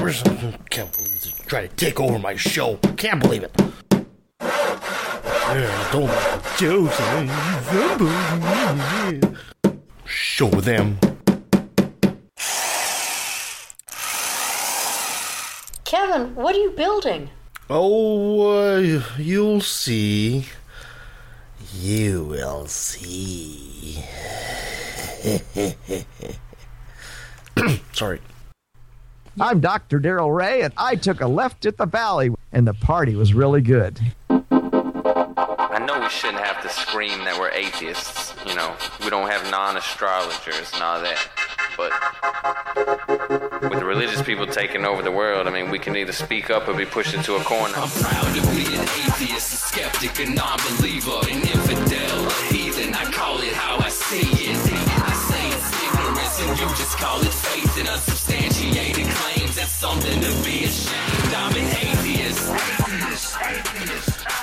Can't believe they try to take over my show. Can't believe it. Yeah, don't jokes. Show them. Kevin, what are you building? Oh, uh, you'll see. You will see. Sorry. I'm Dr. Daryl Ray, and I took a left at the valley, and the party was really good. I know we shouldn't have to scream that we're atheists. You know, we don't have non astrologers and all that. But with the religious people taking over the world, I mean, we can either speak up or be pushed into a corner. I'm proud to be an atheist, a skeptic, a non-believer, an infidel, a heathen. I call it how I see it. I say it's ignorance, and you just call it faith in unsubstantiated claims. That's something to be ashamed. I'm an atheist.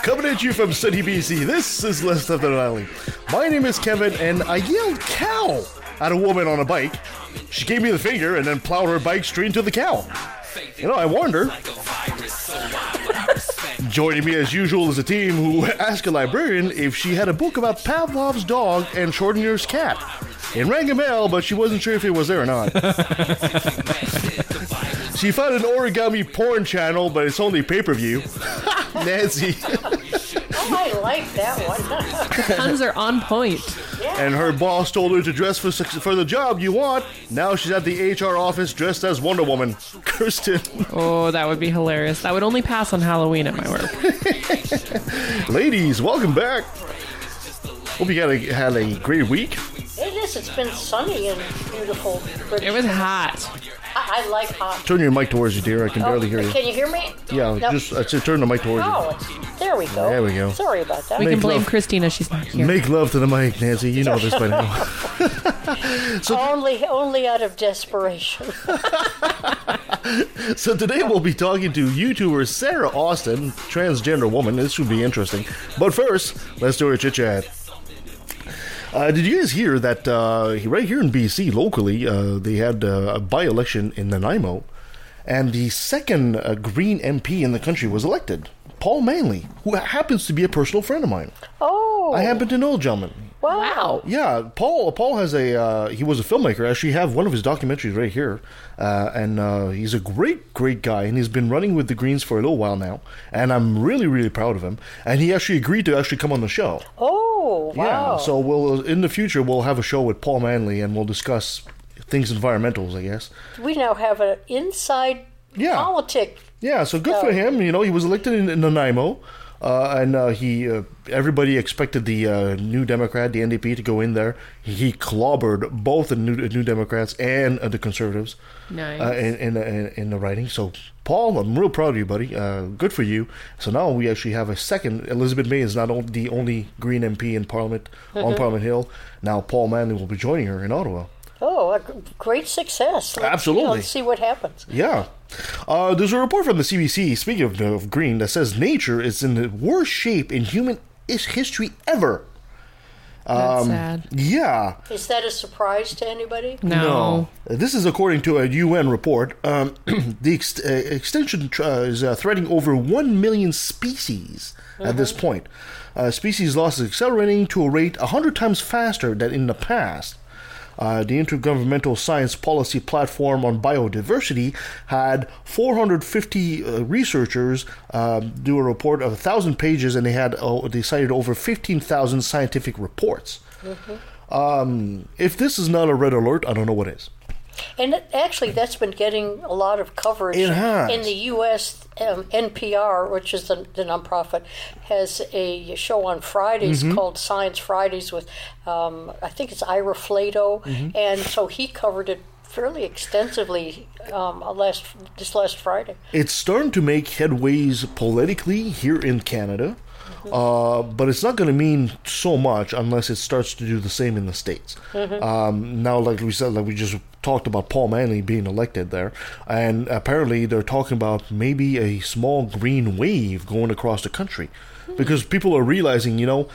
Coming at you from City, BC, this is Less Than an Island. My name is Kevin, and I yelled cow at a woman on a bike. She gave me the finger and then plowed her bike straight into the cow. You know, I warned her. Joining me as usual is a team who asked a librarian if she had a book about Pavlov's dog and Schrodinger's cat. It rang a bell, but she wasn't sure if it was there or not. she found an origami porn channel, but it's only pay per view. Nancy. I like that one. The puns are on point. and her boss told her to dress for for the job you want. Now she's at the HR office dressed as Wonder Woman. Kirsten. Oh, that would be hilarious. That would only pass on Halloween at my work. Ladies, welcome back. Hope you got a, had a great week. it is. It's been sunny and beautiful. It was hot. I, I like hot. Turn your mic towards you, dear. I can barely hear you. Can you hear me? Yeah, No. just, uh, just turn the mic towards you. Oh, it's, there we go. There we go. Sorry about that. We Make can blame love. Christina. She's not here. Make love to the mic, Nancy. You know this by now. only, only out of desperation. So today we'll be talking to YouTuber Sarah Austin, transgender woman. This should be interesting. But first, let's do a chit chat. Uh, did you guys hear that uh, right here in BC, locally, uh, they had uh, a by election in Nanaimo, and the second uh, Green MP in the country was elected? Paul Manly, who happens to be a personal friend of mine. Oh, I happen to know the gentleman. Wow. Wow. Yeah, Paul. Paul has a. Uh, he was a filmmaker. I actually have one of his documentaries right here, uh, and uh, he's a great, great guy. And he's been running with the Greens for a little while now, and I'm really, really proud of him. And he actually agreed to actually come on the show. Oh, wow. Yeah. So we'll in the future we'll have a show with Paul Manly, and we'll discuss things environmentals, I guess. we now have an inside Yeah. politic. Yeah, so good for Oh. him. You know, he was elected in, in Nanaimo, uh, and uh, he uh, everybody expected the uh, New Democrat, the NDP, to go in there. He clobbered both the New, New Democrats and uh, the Conservatives Nice. uh, in, in, in in the writing. So, Paul, I'm real proud of you, buddy. Uh, good for you. So now we actually have a second. Elizabeth May is not only the only Green MP in Parliament on Parliament Hill. Now Paul Manly will be joining her in Ottawa. Oh, a g- great success. Let's, Absolutely. You know, let's see what happens. Yeah. Uh, there's a report from the CBC, speaking of, of green, that says nature is in the worst shape in human is- history ever. That's um, sad. Yeah. Is that a surprise to anybody? No. This is according to a UN report. Um, the ex- uh, extinction tr- uh, is uh, threatening over 1 million species at this point. Uh, species loss is accelerating to a rate 100 times faster than in the past. Uh, the Intergovernmental Science Policy Platform on Biodiversity had 450 uh, researchers um, do a report of 1,000 pages, and they had uh, they cited over 15,000 scientific reports. Um, if this is not a red alert, I don't know what is. And it, actually, that's been getting a lot of coverage It has. in the U.S. Um, NPR, which is the, the nonprofit, has a show on Fridays Mm-hmm. called Science Fridays with, um, I think it's Ira Flatow, Mm-hmm. and so he covered it fairly extensively um, last this last Friday. it's starting to make headways politically here in Canada, uh, but it's not going to mean so much unless it starts to do the same in the states. Um, now, like we said, like we just talked about Paul Manly being elected there, and apparently they're talking about maybe a small green wave going across the country, because people are realizing, you know.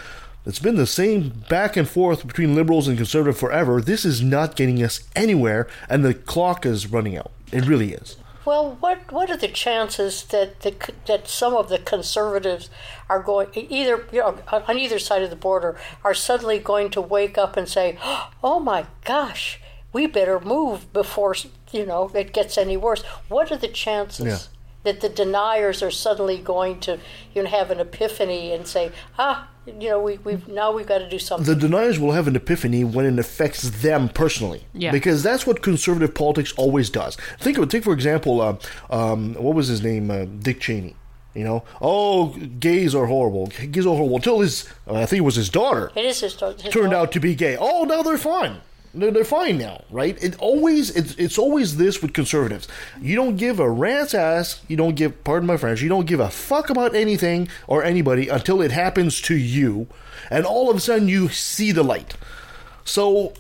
It's been the same back and forth between liberals and conservative forever. This is not getting us anywhere, and the clock is running out. It really is. Well, what what are the chances that the, that some of the conservatives are going either you know on either side of the border are suddenly going to wake up and say, "Oh my gosh, we better move before you know it gets any worse." What are the chances? Yeah. That the deniers are suddenly going to, you know, have an epiphany and say, "Ah, you know, we we now we've got to do something." the deniers will have an epiphany when it affects them personally. Yeah. Because that's what conservative politics always does. Think of take for example, uh, um, what was his name, uh, Dick Cheney. You know, oh, gays are horrible. Gays are horrible. Until his, uh, I think it was his daughter, it is his, his turned out to be gay. Oh, now they're fine. They're, they're fine now, right? It always it's it's always this with conservatives. You don't give a rat's ass. You don't give, pardon my French. You don't give a fuck about anything or anybody until it happens to you, and all of a sudden you see the light. So,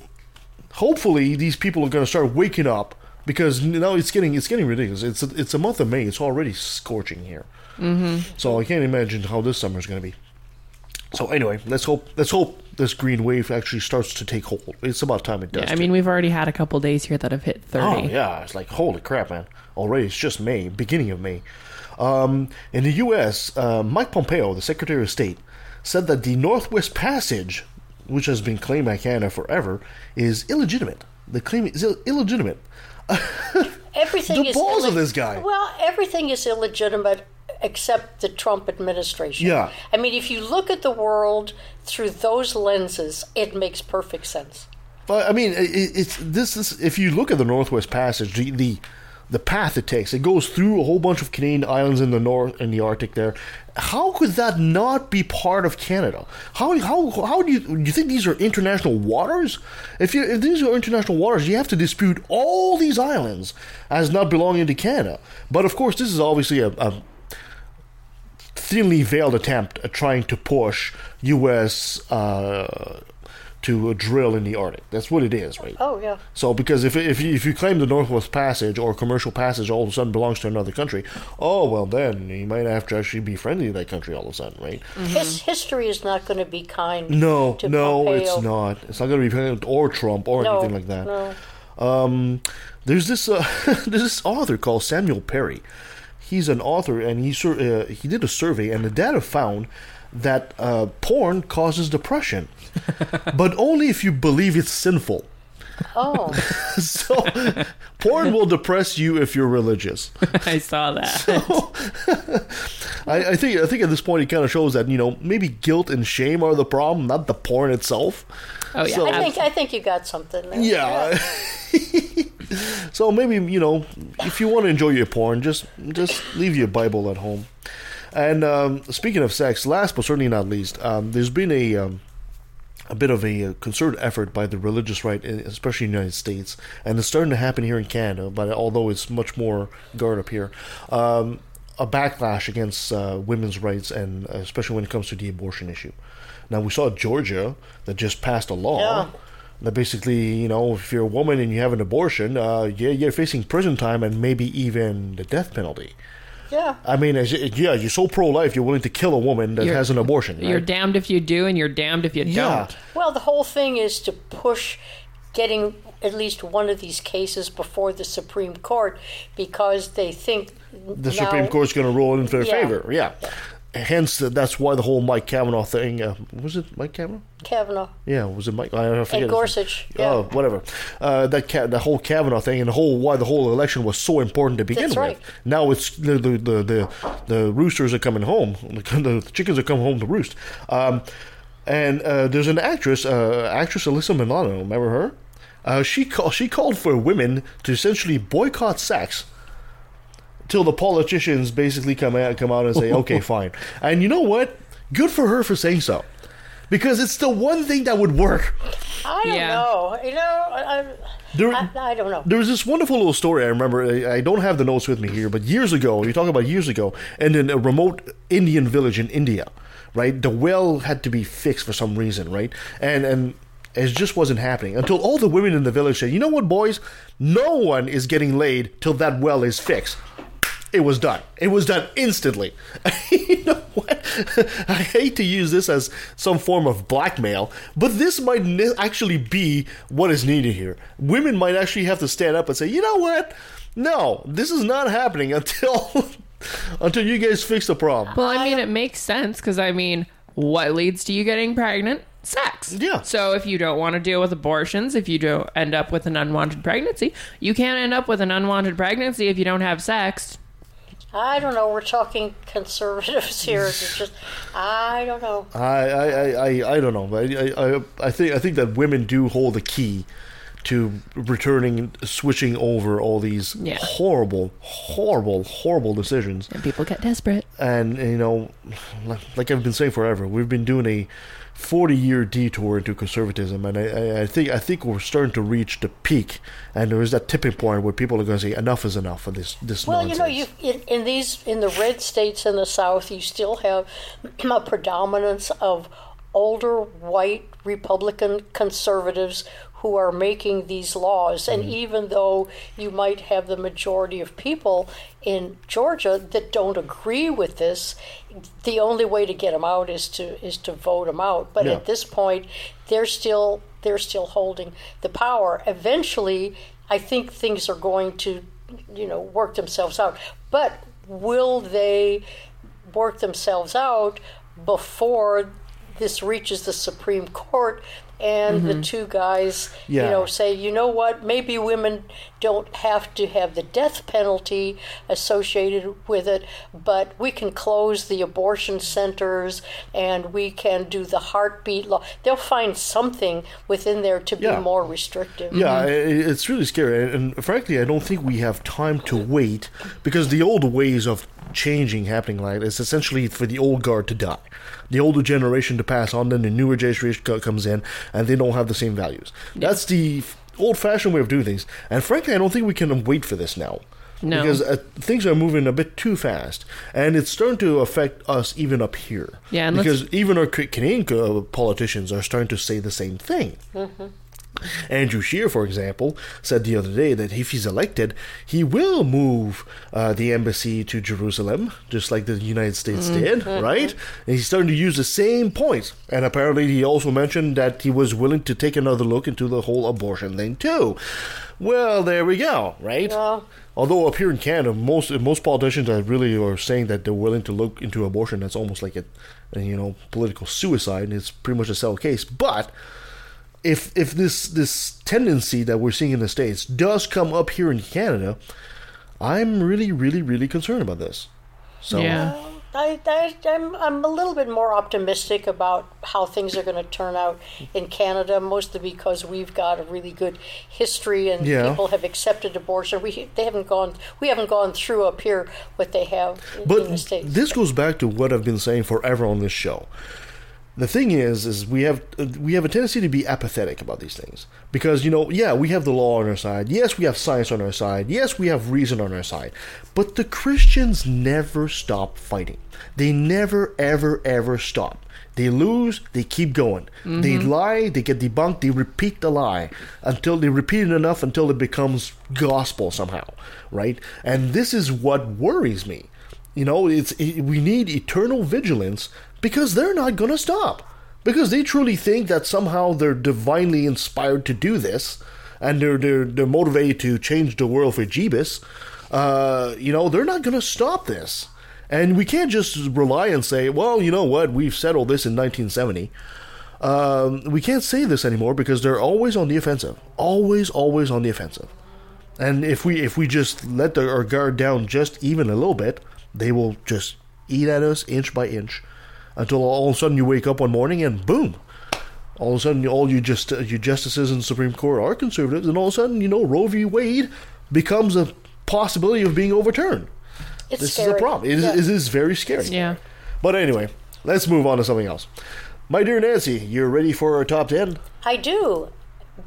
hopefully, these people are going to start waking up because now it's getting it's getting ridiculous. It's a, it's a month of May. It's already scorching here. Mm-hmm. So I can't imagine how this summer is going to be. So anyway, let's hope let's hope this green wave actually starts to take hold. It's about time it does. Yeah, I too. mean, we've already had a couple days here that have hit 30. oh yeah, it's like holy crap, man! Already it's just May, beginning of May. Um, in the U.S., uh, Mike Pompeo, the Secretary of State, said that the Northwest Passage, which has been claimed by Canada forever, is illegitimate. The claim is Ill- illegitimate. Everything The is balls of this guy. Well, everything is illegitimate except the Trump administration. Yeah. I mean, if you look at the world through those lenses, it makes perfect sense. But I mean, it, it's this is if you look at the Northwest Passage, the, the the path it takes, it goes through a whole bunch of Canadian islands in the north in the Arctic. There, how could that not be part of Canada? How how how do you do you think these are international waters? If you if these are international waters, you have to dispute all these islands as not belonging to Canada. But of course, this is obviously a, a thinly veiled attempt at trying to push U.S. Uh, to drill in the Arctic. That's what it is, right? Oh, yeah. So because if if you, if you claim the Northwest Passage or commercial passage all of a sudden belongs to another country, oh well then you might have to actually be friendly to that country all of a sudden, right? His history is not going to be kind. No, no, Pompeo. it's not. It's not going to be or Trump or No, anything like that. no. Um, there's this uh, there's this author called Samuel Perry. He's an author, and he sur- uh, he did a survey, and the data found that uh, porn causes depression, but only if you believe it's sinful. Oh, So, porn will depress you if you're religious. I saw that. I, I think I think at this point it kind of shows that you know maybe guilt and shame are the problem, not the porn itself. Oh, yeah. So- I think I think you got something there. Yeah. so maybe you know if you want to enjoy your porn, just just leave your Bible at home. And um, speaking of sex, last but certainly not least, um, there's been a um, a bit of a uh, concerted effort by the religious right, especially in the United States, and it's starting to happen here in Canada. But although it's much more guard up here, um, a backlash against uh, women's rights, and uh, especially when it comes to the abortion issue. Now we saw Georgia that just passed a law Yeah. That basically, you know, if you're a woman and you have an abortion, uh, yeah, you're facing prison time and maybe even the death penalty. Yeah. I mean, as, yeah, you're so pro-life, you're willing to kill a woman that You're- has an abortion. You're damned if you do, and you're damned if you Yeah. don't. Well, the whole thing is to push getting at least one of these cases before the Supreme Court because they think the now- Supreme Court's going to rule in their Yeah. favor. Yeah. Hence, uh, that's why the whole Mike Kavanaugh thing. Uh, was it Mike Kavanaugh? Kavanaugh. Yeah, was it Mike? I, I forget. his name. Gorsuch, yeah. Oh, whatever. Uh, that ca- the whole Kavanaugh thing and the whole why the whole election was so important to begin That's with. right. Now it's the the, the the the roosters are coming home. The chickens are coming home to roost. Um, and uh, there's an actress, uh, actress Alyssa Milano. Remember her? Uh, she call, she called for women to essentially boycott sex till the politicians basically come out come out and say, okay, fine. And you know what? Good for her for saying so, because it's the one thing that would work. I don't Yeah. know. You know, I, There, I, I don't know. there was this wonderful little story I remember. I I don't have the notes with me here, but years ago, you talk about years ago, and in a remote Indian village in India, right? The well had to be fixed for some reason, right? And and it just wasn't happening until all the women in the village said, "You know what, boys? No one is getting laid till that well is fixed." It was done. It was done instantly. you know what? I hate to use this as some form of blackmail, but this might ne- actually be what is needed here. Women might actually have to stand up and say, you know what? No, this is not happening until until you guys fix the problem. Well, I mean, it makes sense because I mean, what leads to you getting pregnant? Sex. Yeah. So if you don't want to deal with abortions, if you don't end up with an unwanted pregnancy, you can't end up with an unwanted pregnancy if you don't have sex. I don't know. We're talking conservatives here. It's just, I don't know. I I, I, I, I don't know. I, I I think I think that women do hold the key to returning, switching over all these Yeah. horrible, horrible, horrible decisions. And people get desperate. And you know, like I've been saying forever, we've been doing a forty-year detour into conservatism, and I, I, think I think we're starting to reach the peak, and there is that tipping point where people are going to say enough is enough of this this Well, nonsense. you know, you in, in these in the red states in the South, you still have a predominance of older white Republican conservatives who are making these laws. And mm-hmm. even though you might have the majority of people in Georgia that don't agree with this, the only way to get them out is to is to vote them out. But Yeah. at this point, they're still they're still holding the power. Eventually, I think things are going to, you know, work themselves out. But will they work themselves out before this reaches the Supreme Court? And the mm-hmm. two guys, Yeah. you know, say, you know what? Maybe women don't have to have the death penalty associated with it, but we can close the abortion centers and we can do the heartbeat law. They'll find something within there to be Yeah. more restrictive. Yeah, mm-hmm. i- it's really scary, and, frankly, I don't think we have time to wait because the old ways of changing happening like this essentially for the old guard to die, the older generation to pass on, then the newer generation comes in, and they don't have the same values. That's the old-fashioned way of doing things, and frankly, I don't think we can wait for this now. No. Because uh, things are moving a bit too fast, and it's starting to affect us even up here. Yeah, because even our Canadian uh, politicians are starting to say the same thing. Andrew Scheer, for example, said the other day that if he's elected, he will move uh, the embassy to Jerusalem, just like the United States did, right? And he's starting to use the same points. And apparently, he also mentioned that he was willing to take another look into the whole abortion thing, too. Well, there we go, right? Yeah. Although up here in Canada, most most politicians are really are saying that they're willing to look into abortion. That's almost like a, a you know political suicide. and It's pretty much a sell case. But if if this this tendency that we're seeing in the states does come up here in Canada, I'm really really really concerned about this. So Yeah. Uh, I, I, I'm, I'm a little bit more optimistic about how things are going to turn out in Canada, mostly because we've got a really good history and Yeah. people have accepted abortion. We they haven't gone we haven't gone through up here what they have in, But in the states. this goes back to what I've been saying forever on this show. The thing is, is we have we have a tendency to be apathetic about these things because you know, yeah, we have the law on our side. Yes, we have science on our side. Yes, we have reason on our side. But the Christians never stop fighting. They never, ever, ever stop. They lose, they keep going. They mm-hmm. lie, they get debunked, they repeat the lie until they repeat it enough until it becomes gospel somehow, right? And this is what worries me. You know, it's it, we need eternal vigilance because they're not going to stop. Because they truly think that somehow they're divinely inspired to do this, and they're they're, they're motivated to change the world for Jeebus. Uh, you know, they're not going to stop this, and we can't just rely and say, well, you know what, we've settled this in 1970. Um, we can't say this anymore because they're always on the offensive, always, always on the offensive. And if we if we just let the, our guard down just even a little bit, they will just eat at us inch by inch until all of a sudden you wake up one morning and boom, all of a sudden all you just you justices in the Supreme Court are conservatives, and all of a sudden you know Roe v. Wade becomes a possibility of being overturned. it's This scary. is a problem. It is, Yeah. it is very scary. Yeah. But anyway, let's move on to something else. My dear Nancy, you're ready for our top ten? I do.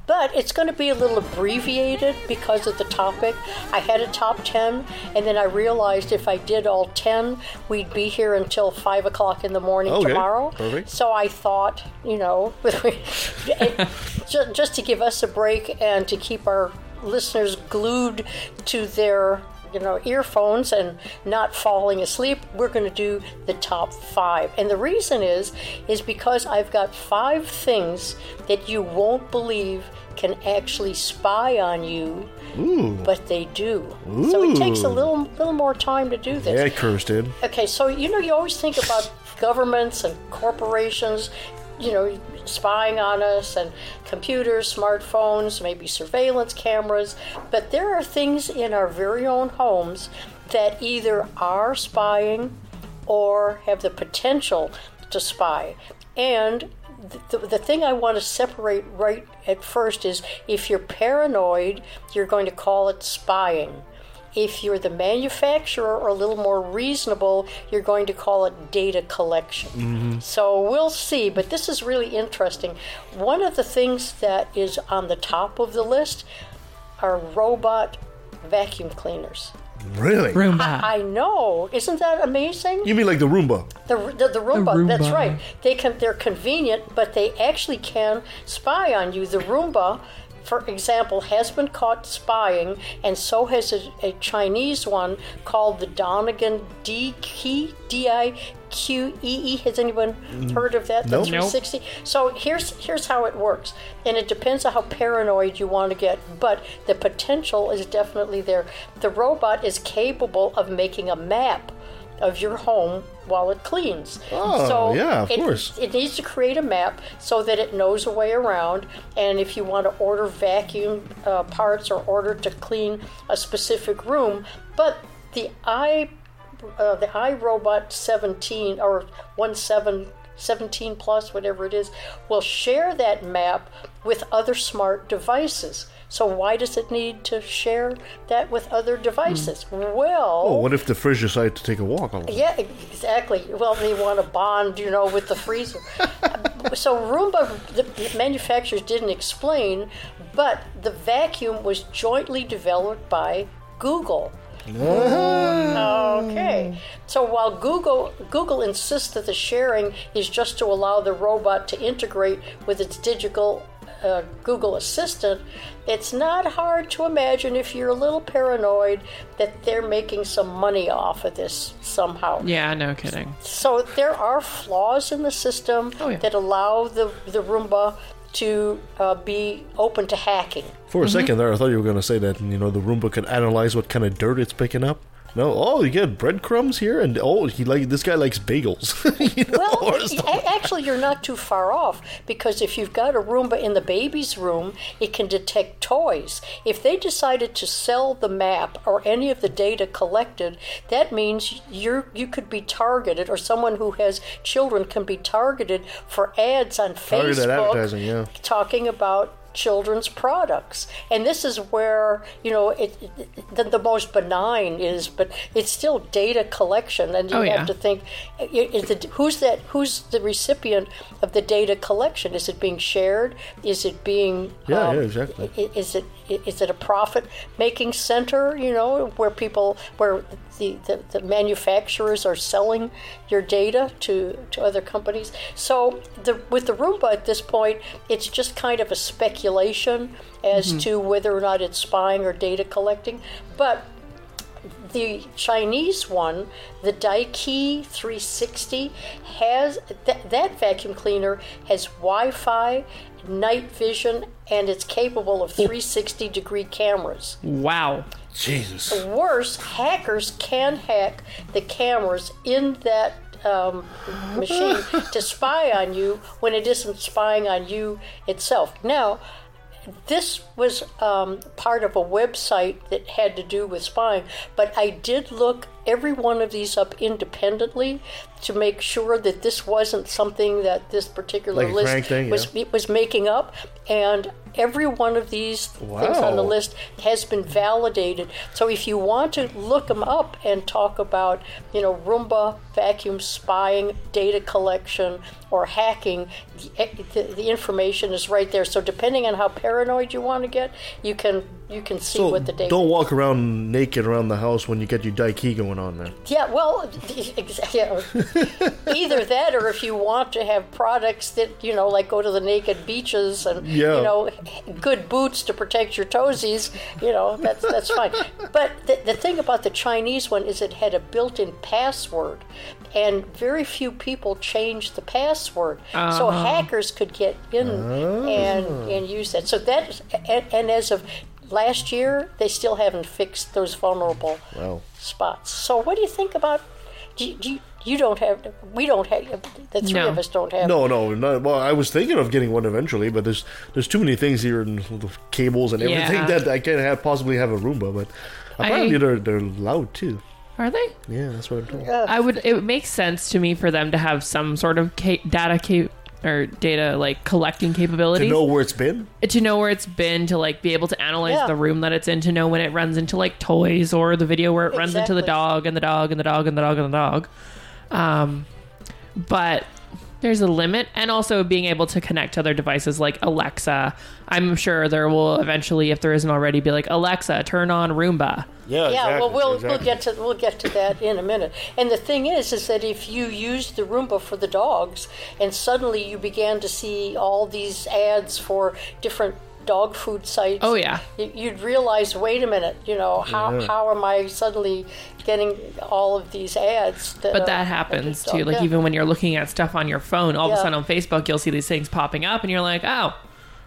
But it's going to be a little abbreviated because of the topic. I had a top 10, and then I realized if I did all 10, we'd be here until 5 o'clock in the morning Okay, tomorrow. perfect. So I thought, you know, it- just to give us a break and to keep our listeners glued to their you know, earphones and not falling asleep, we're going to do the top five. And the reason is, is because I've got five things that you won't believe can actually spy on you, but they do. So it takes a little, little more time to do this. Yeah, Kirsten. Okay, so you know, you always think about governments and corporations, you know, spying on us and computers, smartphones, maybe surveillance cameras, but there are things in our very own homes that either are spying or have the potential to spy. And the, the thing I want to separate right at first is if you're paranoid, you're going to call it spying. If you're the manufacturer or a little more reasonable, you're going to call it data collection. Mm-hmm. So we'll see, but this is really interesting. One of the things that is on the top of the list are robot vacuum cleaners. Really? Roomba. I know, isn't that amazing? You mean like the Roomba? The, the, the Roomba, Roomba. that's right. They can they're convenient, but they actually can spy on you. The Roomba, for example, has been caught spying, and so has a, a Chinese one called the Donegan D D I Q E E. Has anyone mm. heard of that? The. Nope. 360. So here's here's how it works, and it depends on how paranoid you want to get, but the potential is definitely there. The robot is capable of making a map of your home while it cleans. Oh, so yeah, of it, course. It needs to create a map so that it knows a way around, and if you want to order vacuum uh, parts or order to clean a specific room, but the i uh, the iRobot 17 or 17 17 plus whatever it is will share that map with other smart devices. So why does it need to share that with other devices? Well, Oh, what if the fridge decided to take a walk along? yeah, exactly. Well, they want to bond, you know, with the freezer. so Roomba, the the manufacturers didn't explain, but the vacuum was jointly developed by Google. Ah. Okay. So while Google Google insists that the sharing is just to allow the robot to integrate with its digital uh, Google Assistant, it's not hard to imagine if you're a little paranoid that they're making some money off of this somehow. Yeah, no kidding. So there are flaws in the system Oh, yeah. that allow the, the Roomba to uh, be open to hacking. For a second there, I thought you were going to say that you know the Roomba could analyze what kind of dirt it's picking up. No, oh, you get breadcrumbs here, and oh, he like this guy likes bagels. you know, Well, a- actually, you're not too far off because if you've got a Roomba in the baby's room, it can detect toys. If they decided to sell the map or any of the data collected, that means you're you could be targeted, or someone who has children can be targeted for ads on Targeted Facebook advertising, yeah. talking about children's products and this is where you know it, it the, the most benign is but it's still data collection and you Oh, have yeah. to think is it who's that who's the recipient of the data collection is it being shared is it being Yeah, um, yeah, exactly. is it is it a profit making center you know where people where the, the, the manufacturers are selling your data to, to other companies so the with the Roomba at this point it's just kind of a speculation as mm-hmm. to whether or not it's spying or data collecting but the Chinese one, the Diqee 360, has th- that vacuum cleaner has Wi-Fi, night vision, and it's capable of 360 degree cameras. Wow. Jesus. Worse, hackers can hack the cameras in that um, machine to spy on you when it isn't spying on you itself. Now, this was um, part of a website that had to do with spying, but I did look every one of these up independently to make sure that this wasn't something that this particular Like list thing, was yeah. was making up. And every one of these things on the list has been validated. So if you want to look them up and talk about, you know, Roomba vacuum spying, data collection, or hacking, the, eh, the, the information is right there. So depending on how paranoid you want to get, you can you can see So what the data. don't walk around naked around the house when you get your Diqee going on there. Yeah, well, ex- yeah. either that, or if you want to have products that you know, like go to the naked beaches and Yeah. you know, good boots to protect your toesies, you know, that's that's fine. But the, the thing about the Chinese one is it had a built-in password, and very few people changed the password, so uh-huh. hackers could get in ah. and and use that. So that and, and as of last year, they still haven't fixed those vulnerable Wow. spots. So, what do you think about? Do you, do you, you don't have? We don't have. The three No. of us don't have. No, no, not, well, I was thinking of getting one eventually, but there's there's too many things here and the cables and everything Yeah. that I can't have possibly have a Roomba. But apparently I- they're they're loud too. Are they? Yeah, that's what I'm told. Uh, I would. It makes sense to me for them to have some sort of ca- data ca- or data like collecting capabilities. To know where it's been. to know where it's been to like be able to analyze Yeah. the room that it's in to know when it runs into like toys or the video where it runs into the dog and the dog and the dog and the dog and the dog um but there's a limit and also being able to connect to other devices like alexa i'm sure there will eventually if there isn't already be like alexa turn on roomba Yeah, Yeah, well, we'll exactly. we'll get to we'll get to that in a minute. And the thing is, is that if you use the Roomba for the dogs, and suddenly you began to see all these ads for different dog food sites. Oh, yeah. You'd realize, wait a minute, you know, how how am I suddenly getting all of these ads? That but are- that happens too like yeah. even when you're looking at stuff on your phone all of a sudden on facebook you'll see these things popping up and you're like oh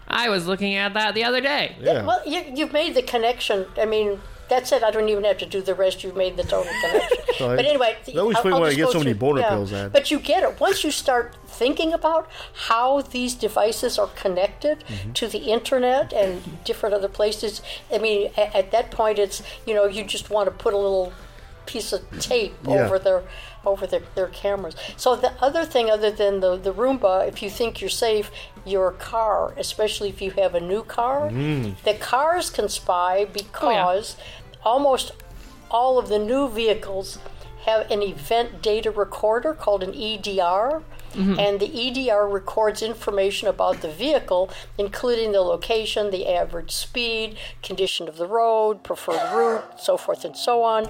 i was looking at that the other day Yeah. Well, you, you've made the connection. I mean, that's it. I don't even have to do the rest. You've made the total connection. So but anyway, that always I'll- explains I'll why I just get so many through- boner yeah. pills, Ad. But you get it once you start thinking about how these devices are connected Mm-hmm. to the internet and different other places. I mean, at, at that point, it's you know you just want to put a little piece of tape Yeah. over their over their, their cameras. So the other thing other than the, the Roomba, if you think you're safe, your car, especially if you have a new car, Mm. the cars can spy because almost all of the new vehicles have an event data recorder called an EDR. Mm-hmm. And the EDR records information about the vehicle, including the location, the average speed, condition of the road, preferred route, so forth and so on.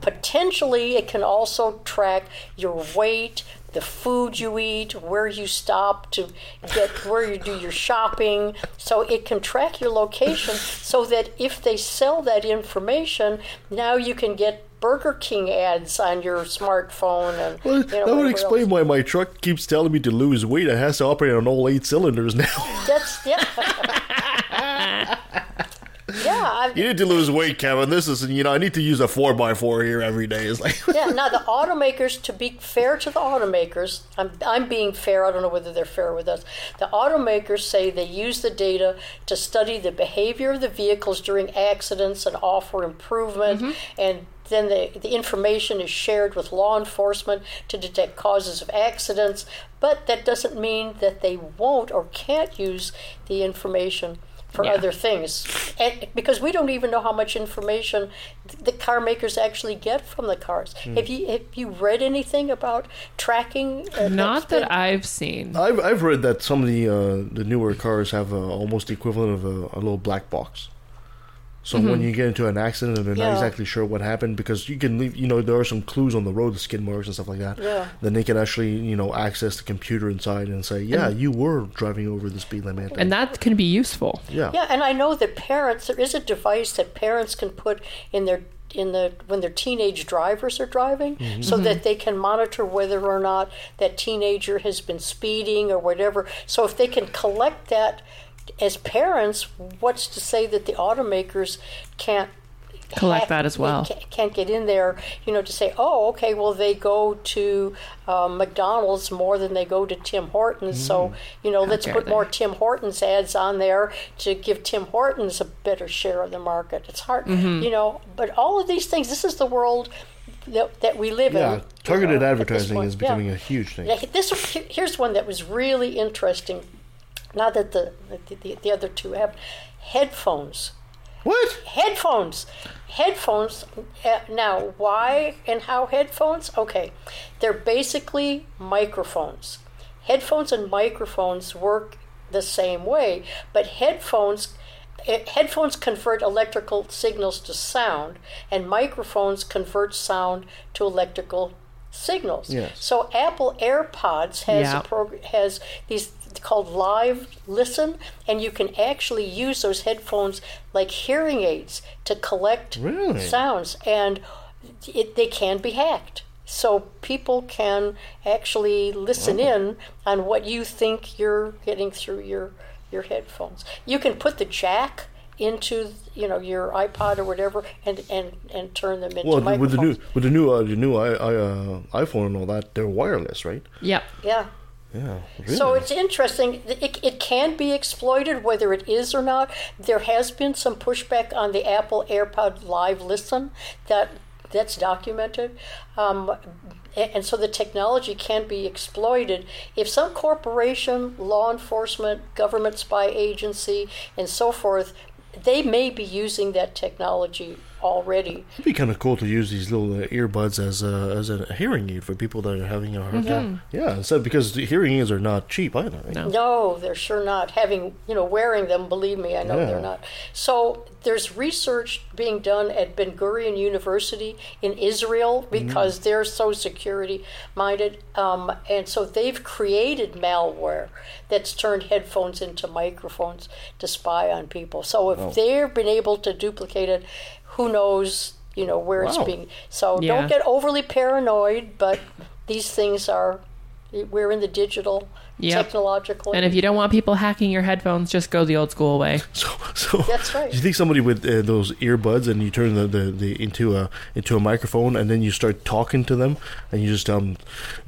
Potentially, it can also track your weight, the food you eat, where you stop to get where you do your shopping. So it can track your location so that if they sell that information, now you can get Burger King ads on your smartphone and Well, you know, that would explain else. why my truck keeps telling me to lose weight. It has to operate on all eight cylinders now. That's yeah. yeah, I, you need to lose weight, Kevin. This is, you know, I need to use a 4x4 here every day. It's like, yeah. Now the automakers, to be fair to the automakers, I'm I'm being fair. I don't know whether they're fair with us. The automakers say they use the data to study the behavior of the vehicles during accidents and offer improvement, mm-hmm. and then the, the information is shared with law enforcement to detect causes of accidents. But that doesn't mean that they won't or can't use the information for Yeah. other things, and, because we don't even know how much information th- the car makers actually get from the cars. Have you have you read anything about tracking? uh, not that's that i've seen I've, I've read that some of the uh, the newer cars have uh, almost the equivalent of a, a little black box. So when mm-hmm. you get into an accident and they're not exactly sure what happened, because you can leave, you know, there are some clues on the road, the skid marks and stuff like that. Yeah. Then they can actually, you know, access the computer inside and say, yeah, you were driving over the speed limit. and that can be useful yeah. Yeah, and I know that parents there is a device that parents can put in their in the when their teenage drivers are driving mm-hmm. so that mm-hmm. they can monitor whether or not that teenager has been speeding or whatever. So if they can collect that as parents, what's to say that the automakers can't Collect hack- that as well. Can't get in there, you know, to say, oh, okay, well, they go to um, McDonald's more than they go to Tim Hortons, so you know, let's put they. more Tim Hortons ads on there to give Tim Hortons a better share of the market. It's hard, Mm-hmm. you know, but all of these things. This is the world that, that we live Yeah, in. targeted you know, advertising point. is Yeah. becoming a huge thing. Yeah, this here's one that was really interesting. Not that the the, the, the other two have headphones. What? Headphones, headphones. Uh, now, why and how headphones? Okay, they're basically microphones. Headphones and microphones work the same way, but headphones headphones convert electrical signals to sound, and microphones convert sound to electrical signals. Yes. So Apple AirPods has Yeah. a prog- has these called Live Listen, and you can actually use those headphones like hearing aids to collect Really? sounds, and it, they can be hacked. So people can actually listen in on what you think you're getting through your your headphones. You can put the jack into you know your iPod or whatever, and and and turn them into Well, microphones. with the new with the new uh, the new I, I, uh, iPhone and all that, they're wireless, right? Yeah, yeah. Yeah. Really? So it's interesting. It, it can be exploited, whether it is or not. There has been some pushback on the Apple AirPod Live Listen that that's documented, um, and so the technology can be exploited if some corporation, law enforcement, government spy agency, and so forth. They may be using that technology already. It'd be kind of cool to use these little uh, earbuds as a as a hearing aid for people that are having a hard time. Yeah, instead because the hearing aids are not cheap either. Right? No. No, they're sure not. Having, you know, wearing them, believe me, I know Yeah. they're not. So there's research being done at Ben Gurion University in Israel because they're so security minded. Um, and so they've created malware that's turned headphones into microphones to spy on people. So if they've been able to duplicate it, who knows, you know, where it's being. So Yeah. don't get overly paranoid, but these things are, we're in the digital Yep. technological. And if you don't want people hacking your headphones, just go the old school way. So, so That's right. Do You think somebody with uh, those earbuds and you turn the, the, the into a into a microphone and then you start talking to them and you just um,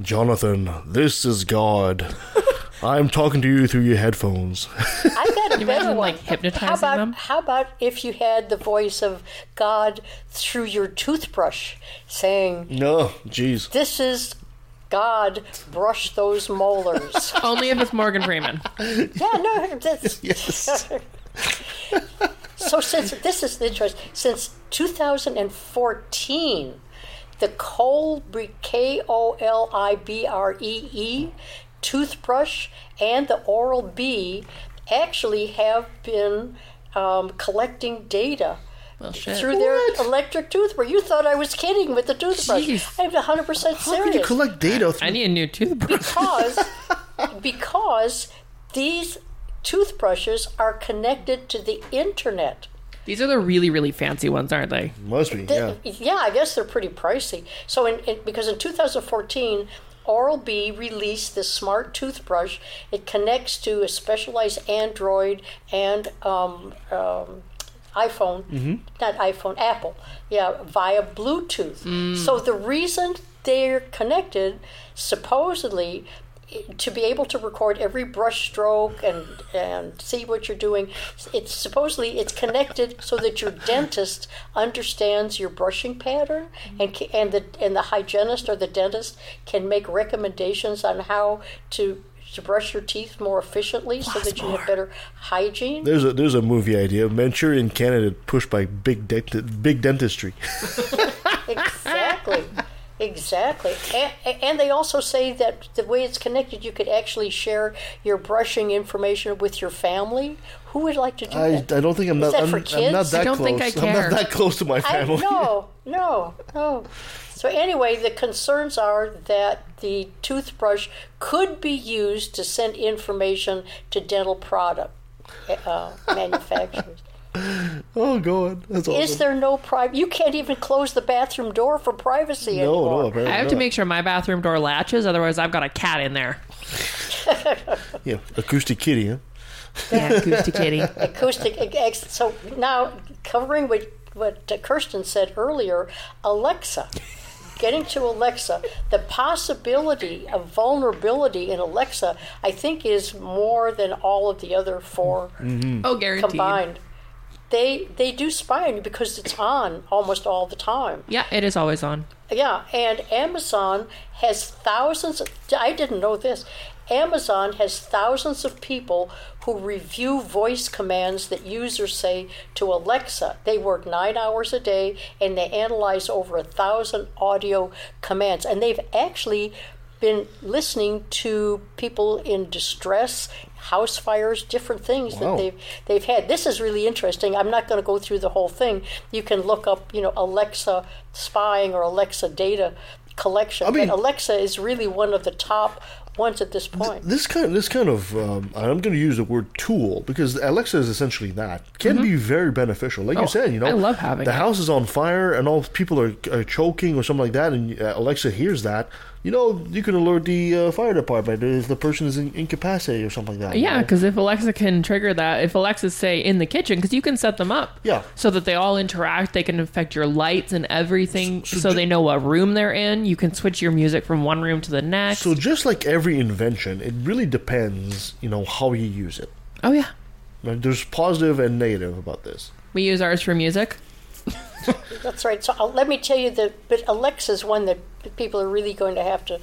Jonathan, this is God. I'm talking to you through your headphones. I got a you better imagine, one. like, hypnotizing how about, them? How about if you had the voice of God through your toothbrush, saying, no, jeez. "This is God, brush those molars." Only if it's Morgan Freeman. yeah, no, that's. Yes. so since this is interesting, since 2014, the Kolibree K O L I B R E E toothbrush and the Oral B actually have been um, collecting data. Well, shit. Through their electric toothbrush. You thought I was kidding with the toothbrush. Jeez. I'm 100% How serious can you collect data? Through- I need a new toothbrush. because because these toothbrushes are connected to the internet. These are the really, really fancy ones, aren't they? Must be, yeah. Yeah, I guess they're pretty pricey. So, in, in because in 2014, Oral B released this smart toothbrush. It connects to a specialized Android and um, um, iPhone, not iPhone, Apple, yeah, via Bluetooth. So the reason they're connected, supposedly, to be able to record every brush stroke and and see what you're doing, it's supposedly it's connected so that your dentist understands your brushing pattern and and the and the hygienist or the dentist can make recommendations on how to to brush your teeth more efficiently so that you have better hygiene. There's a there's a movie idea. Manchurian Candidate pushed by big dent- big dentistry. exactly exactly and, and they also say that the way it's connected you could actually share your brushing information with your family who would like to do I, that I don't think I'm not that I'm, for I'm kids? not that I don't close. think I I'm care. not that close to my I, family. no no no so anyway the concerns are that the toothbrush could be used to send information to dental product uh, manufacturers Oh god, that's awesome. is there no private you can't even close the bathroom door for privacy no, anymore no, apparently I have to make sure my bathroom door latches, otherwise I've got a cat in there. Yeah, acoustic kitty, huh? Yeah, acoustic kitty. acoustic ex- so now covering what what Kirsten said earlier Alexa getting to Alexa the possibility of vulnerability in Alexa I think is more than all of the other 4 mm-hmm. Oh, guaranteed. combined they they do spy on you because it's on almost all the time Yeah, it is always on. yeah, and Amazon has thousands. Of, I didn't know this. Amazon has thousands of people who review voice commands that users say to Alexa. They work nine hours a day and they analyze over a thousand audio commands. And they've actually been listening to people in distress, house fires, different things Wow. that they've they've had. This is really interesting. I'm not going to go through the whole thing. You can look up, you know, Alexa spying or Alexa data collection. I mean- but Alexa is really one of the top ones at this point. This kind, this kind of, um, I'm going to use the word tool because Alexa is essentially that. Can be very beneficial, like Oh, you said. You know, I love having the it. house is on fire and all people are, are choking or something like that, and uh, Alexa hears that. You know, you can alert the uh, fire department if the person is in, incapacitated or something like that. Yeah, because if Alexa can trigger that, if Alexa's say in the kitchen, because you can set them up, Yeah. so that they all interact, they can affect your lights and everything, So- so, so ju- they know what room they're in. You can switch your music from one room to the next. So just like every invention, it really depends, you know, how you use it. oh yeah, There's positive and negative about this. we use ours for music. That's right. So uh, let me tell you that, but Alexa's one that people are really going to have to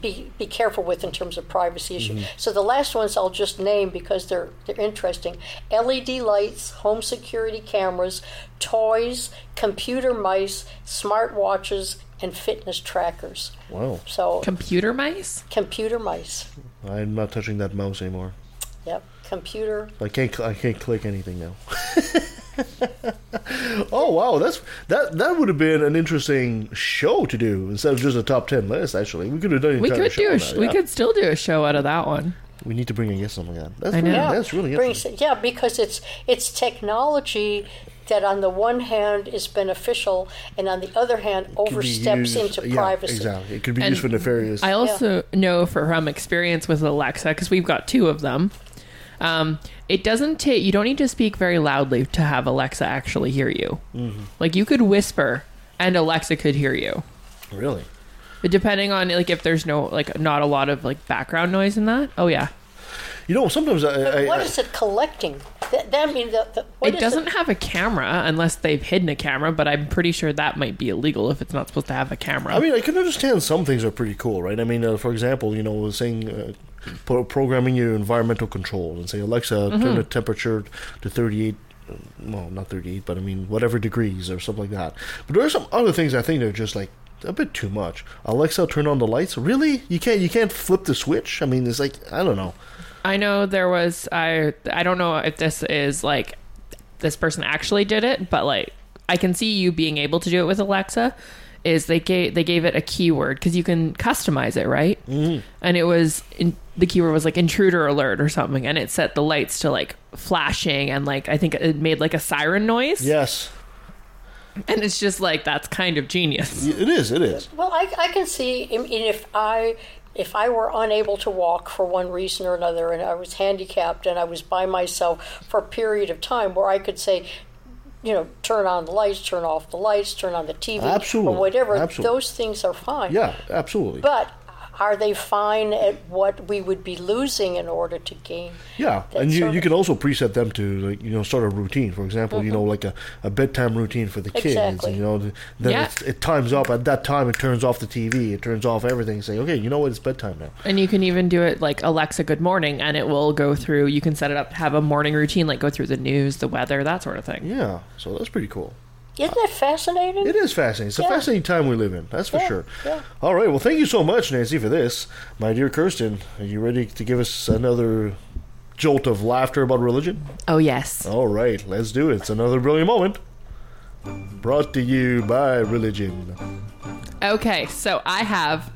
be be careful with in terms of privacy issue. So the last ones I'll just name because they're they're interesting: LED lights, home security cameras, toys, computer mice, smart watches, and fitness trackers. Wow, So Computer mice. computer mice. I'm not touching that mouse anymore. Yep, computer. I can't. cl- I can't click anything now. oh wow, that's that. That would have been an interesting show to do instead of just a top ten list. Actually, we could have done. an We entire could show do. on A that, sh- We yeah. could still do a show out of that one. We need to bring a guest on like that. That's I know. really, Yeah, that's really brings interesting. yeah because it's it's technology that on the one hand is beneficial and on the other hand oversteps used- into yeah, privacy. Exactly, it could be And used for nefarious. I also know for from experience with Alexa because we've got two of them. Um, it doesn't take. You don't need to speak very loudly to have Alexa actually hear you. Mm-hmm. Like you could whisper, and Alexa could hear you. really. But depending on like if there's no like not a lot of like background noise in that. Oh yeah, You know, sometimes I. But I, what I- is it collecting? That, that mean the, the what it is doesn't have a camera unless they've hidden a camera. But I'm pretty sure that might be illegal if it's not supposed to have a camera. I mean, I can understand some things are pretty cool, right? I mean, uh, for example, you know, saying uh, pro- programming your environmental controls and say, Alexa, Mm-hmm. turn the temperature to 38. uh, Well, not 38, but I mean, whatever degrees or something like that. But there are some other things I think they're just like a bit too much. Alexa, turn on the lights. Really? You can't? You can't flip the switch? I mean, it's like I don't know. I know there was I I don't know if this is like this person actually did it, but like I can see you being able to do it with Alexa. Is they gave they gave it a keyword because you can customize it, right? Mm-hmm. And it was in, the keyword was like intruder alert or something, and it set the lights to like flashing and like I think it made like a siren noise. Yes, And it's just like that's kind of genius. it is. It is. Well, I, I can see I mean, if I if I were unable to walk for one reason or another, and I was handicapped, and I was by myself for a period of time, where I could say, you know, turn on the lights, turn off the lights, turn on the TV, Absolutely. or whatever. Absolutely. Those things are fine. Yeah, absolutely. But are they fine at what we would be losing in order to gain? Yeah, that and you, you of- can also preset them to like you know start a routine. For example, you know mm-hmm. like a, a bedtime routine for the kids. Exactly. And, you know, then Yeah. it, it times up at that time. It turns off the TV. It turns off everything. Say, okay, you know what? It's bedtime now. And you can even do it like Alexa Good Morning, and it will go through. You can set it up to have a morning routine, like go through the news, the weather, that sort of thing. Yeah, so that's pretty cool. Isn't that fascinating? It is fascinating. It's a fascinating time we live in. That's for Yeah, sure. yeah. All right. Well, thank you so much, Nancy, for this. My dear Kirsten, are you ready to give us another jolt of laughter about religion? Oh yes. All right, let's do it. It's another brilliant moment. Brought to you by religion. Okay, so I have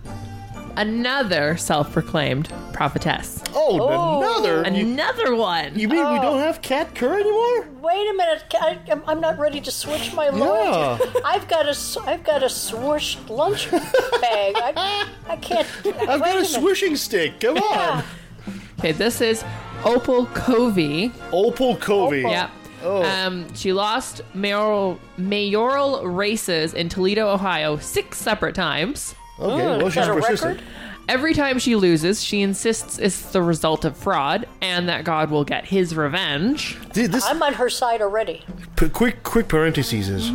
another self-proclaimed prophetess. Oh, another. You, Another one. you mean we don't have Kat Kerr anymore? Wait a minute, I, I'm- I'm not ready to switch my loyalty. I've got a, s- I've got a swoosh lunch bag. I, I can't. I've got a swishing stick. Come on. Okay, this is Opal Covey. Opal Covey. Yeah. Oh. Um, she lost mayoral mayoral races in Toledo, Ohio, six separate times. Okay, well, Is she's persistent. record? Every time she loses, she insists it's the result of fraud and that God will get his revenge. Dude, this I'm on her side already. p- quick, quick parentheses is,